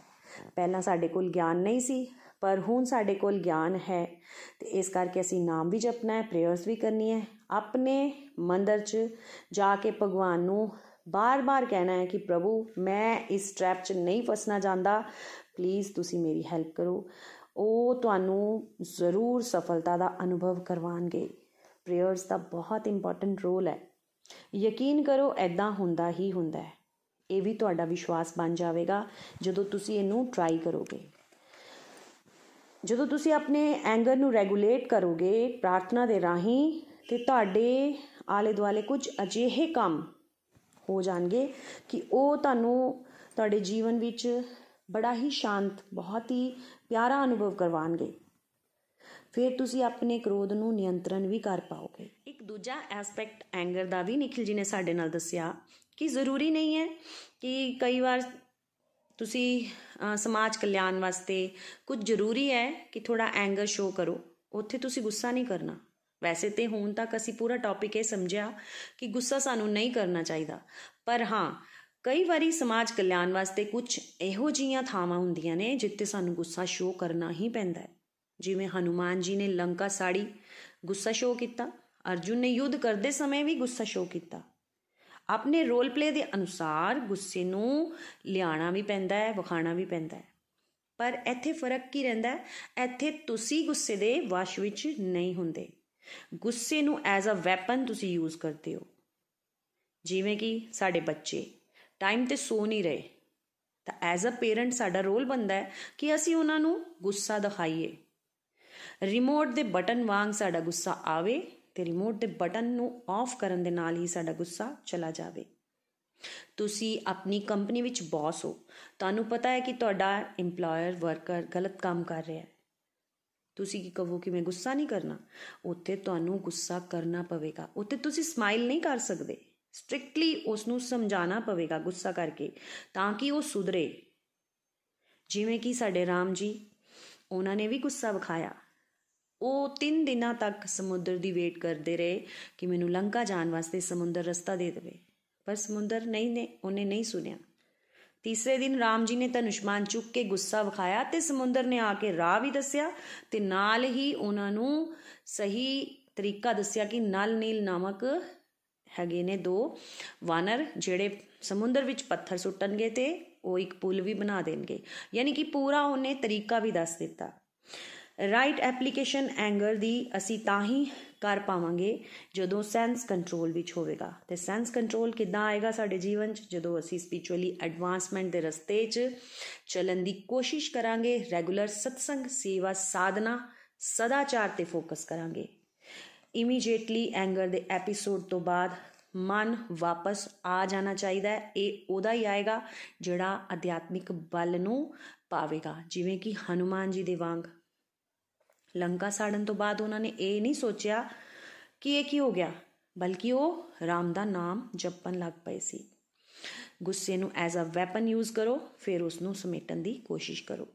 ਪਹਿਲਾਂ ਸਾਡੇ ਕੋਲ ਗਿਆਨ ਨਹੀਂ ਸੀ, ਪਰ ਹੁਣ ਸਾਡੇ ਕੋਲ ਗਿਆਨ ਹੈ। ਤੇ ਇਸ ਕਰਕੇ ਅਸੀਂ ਨਾਮ ਵੀ ਜਪਣਾ ਹੈ ਪ੍ਰੇਅਰਸ ਵੀ ਕਰਨੀ ਹੈ। ਆਪਣੇ ਮੰਦਰ 'ਚ ਜਾ ਕੇ ਭਗਵਾਨ ਨੂੰ ਬਾਰ-ਬਾਰ ਕਹਿਣਾ ਹੈ ਕਿ ਪ੍ਰਭੂ, ਮੈਂ ਇਸ ਟ੍ਰੈਪ 'ਚ ਨਹੀਂ ਫਸਣਾ ਚਾਹੁੰਦਾ। ਪਲੀਜ਼ ਤੁਸੀਂ ਮੇਰੀ ਹੈਲਪ ਕਰੋ। ਉਹ ਤੁਹਾਨੂੰ ਜ਼ਰੂਰ ਸਫਲਤਾ ਦਾ ਅਨੁਭਵ ਕਰਵਾਣਗੇ। ਪ੍ਰੇਅਰਸ ਦਾ ਬਹੁਤ ਇੰਪੋਰਟੈਂਟ ਰੋਲ ਹੈ। ਯਕੀਨ ਕਰੋ ਐਦਾਂ ਹੁੰਦਾ ਹੀ ਹੁੰਦਾ ਹੈ। ਇਹ ਵੀ ਤੁਹਾਡਾ ਵਿਸ਼ਵਾਸ ਬਣ ਜਾਵੇਗਾ ਜਦੋਂ ਤੁਸੀਂ ਇਹਨੂੰ ਟਰਾਈ ਕਰੋਗੇ। ਜਦੋਂ ਤੁਸੀਂ ਆਪਣੇ ਐਂਗਰ ਨੂੰ ਰੈਗੂਲੇਟ ਕਰੋਗੇ, ਪ੍ਰਾਰਥਨਾ ਦੇ ਰਾਹੀਂ, ਤੇ ਤੁਹਾਡੇ ਆਲੇ ਦੁਆਲੇ ਕੁਝ ਅਜਿਹੇ ਕੰਮ ਹੋ ਜਾਣਗੇ ਕਿ ਉਹ ਤੁਹਾਨੂੰ ਤੁਹਾਡੇ ਜੀਵਨ ਵਿੱਚ ਬੜਾ ਹੀ ਸ਼ਾਂਤ, ਬਹੁਤ ਹੀ ਪਿਆਰਾ ਅਨੁਭਵ ਕਰਵਾਣਗੇ ਫਿਰ ਤੁਸੀਂ ਆਪਣੇ ਕ੍ਰੋਧ ਨੂੰ ਨਿਯੰਤਰਣ ਵੀ ਕਰ ਪਾਓਗੇ। ਇੱਕ ਦੂਜਾ ਐਸਪੈਕਟ ਐਂਗਰ ਦਾ ਵੀ ਨikhil ਜੀ ਨੇ ਸਾਡੇ ਨਾਲ ਦੱਸਿਆ ਕਿ ਜ਼ਰੂਰੀ ਨਹੀਂ ਹੈ ਕਿ ਕਈ ਵਾਰ ਤੁਸੀਂ ਸਮਾਜ ਕਲਿਆਣ ਵਾਸਤੇ ਕੁਝ ਜ਼ਰੂਰੀ ਹੈ ਕਿ ਥੋੜਾ ਐਂਗਰ ਸ਼ੋ ਕਰੋ। ਉੱਥੇ ਤੁਸੀਂ ਗੁੱਸਾ ਨਹੀਂ ਕਰਨਾ। ਵੈਸੇ ਤੇ ਹੁਣ ਤੱਕ ਅਸੀਂ ਪੂਰਾ ਟੌਪਿਕ ਇਹ ਸਮਝਿਆ ਕਿ ਗੁੱਸਾ ਸਾਨੂੰ ਨਹੀਂ ਕਰਨਾ ਚਾਹੀਦਾ। ਪਰ ਹਾਂ ਕਈ ਵਾਰੀ ਸਮਾਜ ਕਲਿਆਣ ਵਾਸਤੇ ਕੁਝ ਇਹੋ ਜੀਆਂ ਥਾਵਾਂ ਹੁੰਦੀਆਂ ਨੇ ਜਿੱਥੇ ਸਾਨੂੰ ਗੁੱਸਾ ਸ਼ੋ ਕਰਨਾ ਹੀ ਪੈਂਦਾ ਹੈ। ਜਿਵੇਂ ਹਨੂਮਾਨ ਜੀ ਨੇ ਲੰਕਾ ਸਾੜੀ ਗੁੱਸਾ ਸ਼ੋ ਕੀਤਾ, ਅਰਜੁਨ ਨੇ ਯੁੱਧ ਕਰਦੇ ਸਮੇਂ ਵੀ ਗੁੱਸਾ ਸ਼ੋ ਕੀਤਾ। ਆਪਣੇ ਰੋਲ ਪਲੇ ਦੇ ਅਨੁਸਾਰ ਗੁੱਸੇ ਨੂੰ ਲਿਆਣਾ ਵੀ ਪੈਂਦਾ ਹੈ ਵਿਖਾਣਾ ਵੀ ਪੈਂਦਾ ਹੈ। ਪਰ ਇੱਥੇ ਫ਼ਰਕ ਕੀ ਰਹਿੰਦਾ ਹੈ? ਇੱਥੇ ਤੁਸੀਂ ਗੁੱਸੇ ਦੇ ਵਸ਼ ਵਿੱਚ ਨਹੀਂ ਹੁੰਦੇ। ਗੁੱਸੇ ਨੂੰ ਐਜ਼ ਅ ਵੈਪਨ ਤੁਸੀਂ ਯੂਜ਼ ਕਰਦੇ ਹੋ। ਜਿਵੇਂ ਕਿ ਸਾਡੇ ਬੱਚੇ ਟਾਈਮ ਤੇ ਸੋ ਨਹੀਂ ਰਹੇ। ਤਾਂ ਐਜ਼ ਅ ਪੇਰੈਂਟ ਸਾਡਾ ਰੋਲ ਬੰਦਾ ਹੈ ਕਿ ਅਸੀਂ ਉਹਨਾਂ ਨੂੰ ਗੁੱਸਾ ਦਿਖਾਈਏ। ਰਿਮੋਟ ਦੇ ਬਟਨ ਵਾਂਗ ਸਾਡਾ ਗੁੱਸਾ ਆਵੇ ਤੇ ਰਿਮੋਟ ਦੇ ਬਟਨ ਨੂੰ ਆਫ ਕਰਨ ਦੇ ਨਾਲ ਹੀ ਸਾਡਾ ਗੁੱਸਾ ਚਲਾ ਜਾਵੇ। ਤੁਸੀਂ ਆਪਣੀ ਕੰਪਨੀ ਵਿੱਚ ਬੌਸ ਹੋ। ਤੁਹਾਨੂੰ ਪਤਾ ਹੈ ਕਿ ਤੁਹਾਡਾ EMPLOYER ਵਰਕਰ ਗਲਤ ਕੰਮ ਕਰ ਰਿਹਾ ਹੈ। ਤੁਸੀਂ ਕੀ ਕਹੋ ਕਿ ਮੈਂ ਗੁੱਸਾ ਨਹੀਂ ਕਰਨਾ? ਉੱਥੇ ਤੁਹਾਨੂੰ ਗੁੱਸਾ ਕਰਨਾ ਪਵੇਗਾ। ਉੱਥੇ ਤੁਸੀਂ ਸਮਾਈਲ ਨਹੀਂ ਕਰ ਸਕਦੇ। ਸਟ੍ਰਿਕਟਲੀ ਉਸ ਨੂੰ ਸਮਝਾਉਣਾ ਪਵੇਗਾ ਗੁੱਸਾ ਕਰਕੇ, ਤਾਂ ਕਿ ਉਹ ਸੁਧਰੇ। ਜਿਵੇਂ ਕਿ ਸਾਡੇ ਰਾਮ ਜੀ, ਉਹਨਾਂ ਨੇ ਵੀ ਗੁੱਸਾ ਵਿਖਾਇਆ। ਉਹ 3 ਦਿਨਾਂ ਤੱਕ ਸਮੁੰਦਰ ਦੀ ਵੇਟ ਕਰਦੇ ਰਹੇ ਕਿ ਮੈਨੂੰ ਲੰਕਾ ਜਾਣ ਵਾਸਤੇ ਸਮੁੰਦਰ ਰਸਤਾ ਦੇ ਦੇਵੇ। ਪਰ ਸਮੁੰਦਰ ਨਹੀਂ ਨੇ, ਉਹਨੇ ਨਹੀਂ ਸੁਨਿਆ ਤੀਸਰੇ ਦਿਨ ਰਾਮ ਜੀ ਨੇ ਧਨੁਸ਼ਮਾਨ ਚੁੱਕ ਕੇ ਗੁੱਸਾ ਵਿਖਾਇਆ ਤੇ ਸਮੁੰਦਰ ਨੇ ਆ ਕੇ ਰਾਹ ਵੀ ਦੱਸਿਆ ਤੇ ਨਾਲ ਹੀ ਉਹਨਾਂ ਨੂੰ ਸਹੀ ਤਰੀਕਾ ਦੱਸਿਆ ਕਿ ਨਲ ਨੀਲ ਨਾਮਕ ਹੈਗੇ ਨੇ ਦੋ। ਵਾਨਰ ਜਿਹੜੇ ਸਮੁੰਦਰ ਵਿੱਚ ਪੱਥਰ ਸੁੱਟਣਗੇ ਤੇ ਉਹ ਇੱਕ ਪੁਲ ਵੀ ਬਣਾ ਦੇਣਗੇ। ਯਾਨੀ ਕਿ ਪੂਰਾ ਉਹਨੇ ਤਰੀਕਾ ਵੀ ਦੱਸ ਦਿੱਤਾ। ਰਾਈਟ ਐਪਲੀਕੇਸ਼ਨ ਐਂਗਰ ਦੀ ਅਸੀਂ ਤਾਂ ਹੀ ਕਰ ਪਾਵਾਂਗੇ ਜਦੋਂ ਸੈਂਸ ਕੰਟਰੋਲ ਵਿੱਚ ਹੋਵੇਗਾ। ਤੇ ਸੈਂਸ ਕੰਟਰੋਲ ਕਿੱਦਾਂ ਆਏਗਾ ਸਾਡੇ ਜੀਵਨ 'ਚ? ਜਦੋਂ ਅਸੀਂ ਸਪਿਰਚੁਅਲੀ ਐਡਵਾਂਸਮੈਂਟ ਦੇ ਰਸਤੇ 'ਚ ਚੱਲਣ ਦੀ ਕੋਸ਼ਿਸ਼ ਕਰਾਂਗੇ ਰੈਗੂਲਰ ਸਤਸੰਗ ਸੇਵਾ ਸਾਧਨਾ, ਸਦਾਚਾਰ ਤੇ ਫੋਕਸ ਕਰਾਂਗੇ। ਇਮੀਡੀਏਟਲੀ ਐਂਗਰ ਦੇ ਐਪੀਸੋਡ ਤੋਂ ਬਾਅਦ ਮਨ ਵਾਪਸ ਆ ਜਾਣਾ ਚਾਹੀਦਾ ਹੈ। ਇਹ ਉਹਦਾ ਹੀ ਆਏਗਾ ਜਿਹੜਾ ਅਧਿਆਤਮਿਕ ਬਲ ਨੂੰ ਪਾਵੇਗਾ। ਜਿਵੇਂ ਕਿ ਹਨੂਮਾਨ ਜੀ ਦੇ ਵਾਂਗ। ਲੰਕਾ ਸਾੜਨ ਤੋਂ ਬਾਅਦ ਉਹਨਾਂ ਨੇ ਇਹ ਨਹੀਂ ਸੋਚਿਆ ਕਿ ਇਹ ਕੀ ਹੋ ਗਿਆ, ਬਲਕਿ ਉਹ ਰਾਮ ਦਾ ਨਾਮ ਜਪਣ ਲੱਗ ਪਏ ਸੀ। ਗੁੱਸੇ ਨੂੰ ਐਜ਼ ਅ ਵੈਪਨ ਯੂਜ਼ ਕਰੋ, ਫਿਰ ਉਸ ਨੂੰ ਸਮੇਟਣ ਦੀ ਕੋਸ਼ਿਸ਼ ਕਰੋ।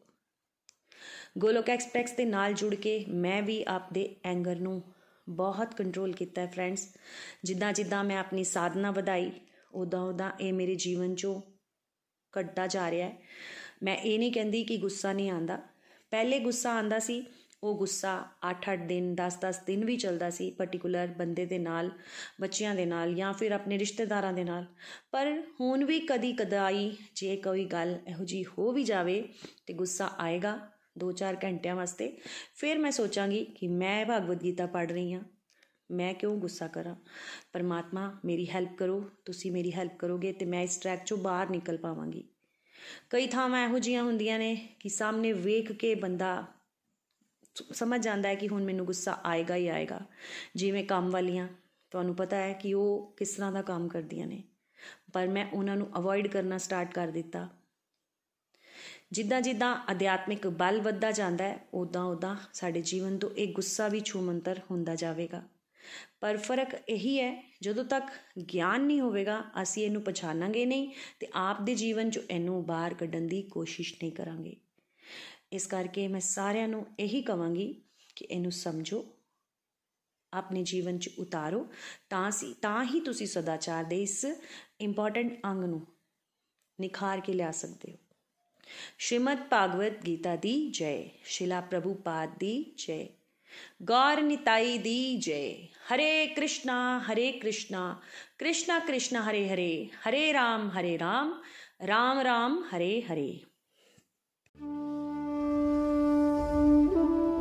ਗੋਲੋਕ ਐਕਸਪ੍ਰੈਸ ਦੇ ਨਾਲ ਜੁੜ ਕੇ ਮੈਂ ਵੀ ਆਪਦੇ ਐਂਗਰ ਨੂੰ ਬਹੁਤ ਕੰਟਰੋਲ ਕੀਤਾ ਹੈ ਫਰੈਂਡਸ ਜਿੱਦਾਂ ਜਿੱਦਾਂ ਮੈਂ ਆਪਣੀ ਸਾਧਨਾ ਵਧਾਈ ਉਦਾਂ ਉਦਾਂ ਇਹ ਮੇਰੇ ਜੀਵਨ 'ਚੋਂ ਘਟਦਾ ਜਾ ਰਿਹਾ ਹੈ। ਮੈਂ ਇਹ ਨਹੀਂ ਕਹਿੰਦੀ ਕਿ ਗੁੱਸਾ ਨਹੀਂ ਆਂਦਾ ਪਹਿਲੇ ਗੁੱਸਾ ਆਂਦਾ ਸੀ, ਉਹ ਗੁੱਸਾ 8-8 ਦਿਨ 10-10 ਦਿਨ ਵੀ ਚੱਲਦਾ ਸੀ ਪਾਰਟਿਕੂਲਰ ਬੰਦੇ ਦੇ ਨਾਲ, ਬੱਚਿਆਂ ਦੇ ਨਾਲ ਜਾਂ ਫਿਰ ਆਪਣੇ ਰਿਸ਼ਤੇਦਾਰਾਂ ਦੇ ਨਾਲ। ਪਰ ਹੁਣ ਵੀ ਕਦੀ ਕਦਾਈ ਜੇ ਕੋਈ ਗੱਲ ਇਹੋ ਜੀ ਹੋ ਵੀ ਜਾਵੇ ਤੇ ਗੁੱਸਾ ਆਏਗਾ 2-4 ਘੰਟਿਆਂ ਵਾਸਤੇ, ਫਿਰ ਮੈਂ ਸੋਚਾਂਗੀ ਕਿ ਮੈਂ ਭਗਵਦ ਗੀਤਾ ਪੜ੍ਹ ਰਹੀ ਹਾਂ। ਮੈਂ ਕਿਉਂ ਗੁੱਸਾ ਕਰਾਂ? ਪਰਮਾਤਮਾ, ਮੇਰੀ ਹੈਲਪ ਕਰੋ। ਤੁਸੀਂ ਮੇਰੀ ਹੈਲਪ ਕਰੋਗੇ ਤੇ ਮੈਂ ਇਸ ਟਰੈਕ ਚੋਂ ਬਾਹਰ ਨਿਕਲ ਪਾਵਾਂਗੀ। ਕਈ ਥਾਵਾਂ ਇਹੋ ਜੀਆਂ ਹੁੰਦੀਆਂ ਨੇ ਕਿ ਸਾਹਮਣੇ ਵੇਖ ਕੇ ਬੰਦਾ ਸਮਝ ਜਾਂਦਾ ਹੈ ਕਿ ਹੁਣ ਮੈਨੂੰ ਗੁੱਸਾ ਆਏਗਾ ਹੀ ਆਏਗਾ। ਜਿਵੇਂ ਕੰਮ ਵਾਲੀਆਂ, ਤੁਹਾਨੂੰ ਪਤਾ ਹੈ ਕਿ ਉਹ ਕਿਸ ਤਰ੍ਹਾਂ ਦਾ ਕੰਮ ਕਰਦੀਆਂ ਨੇ। ਪਰ ਮੈਂ ਉਹਨਾਂ ਨੂੰ ਅਵੋਇਡ ਕਰਨਾ ਸਟਾਰਟ ਕਰ ਦਿੱਤਾ। ਜਿੱਦਾਂ ਜਿੱਦਾਂ ਅਧਿਆਤਮਿਕ ਬਲ ਵੱਧਦਾ ਜਾਂਦਾ ਹੈ ਉਦਾਂ ਉਦਾਂ ਸਾਡੇ ਜੀਵਨ ਤੋਂ ਇਹ ਗੁੱਸਾ ਵੀ ਛੂਮੰਤਰ ਹੁੰਦਾ ਜਾਵੇਗਾ। ਪਰ ਫ਼ਰਕ ਇਹੀ ਹੈ, ਜਦੋਂ ਤੱਕ ਗਿਆਨ ਨਹੀਂ ਹੋਵੇਗਾ, ਅਸੀਂ ਇਹਨੂੰ ਪਛਾਣਾਂਗੇ ਨਹੀਂ ਤੇ ਆਪ ਦੇ ਜੀਵਨ 'ਚ ਇਹਨੂੰ ਬਾਹਰ ਕੱਢਣ ਦੀ ਕੋਸ਼ਿਸ਼ ਨਹੀਂ ਕਰਾਂਗੇ। ਇਸ ਕਰਕੇ ਮੈਂ ਸਾਰਿਆਂ ਨੂੰ ਇਹੀ ਕਵਾਂਗੀ ਕਿ ਇਹਨੂੰ ਸਮਝੋ, ਆਪਣੇ ਜੀਵਨ 'ਚ ਉਤਾਰੋ, ਤਾਂ ਸੀ, ਤਾਂ ਹੀ ਤੁਸੀਂ ਸਦਾਚਾਰ ਦੇ ਇਸ ਇੰਪੋਰਟੈਂਟ ਅੰਗ ਨੂੰ ਨਿਖਾਰ ਕੇ ਲਿਆ ਸਕਦੇ ਹੋ। श्रीमद् भागवत गीता दी जय शिला प्रभुपाद दी जय गौर निताई दी जय हरे कृष्णा हरे कृष्णा कृष्णा कृष्णा हरे हरे हरे राम हरे राम राम राम हरे हरे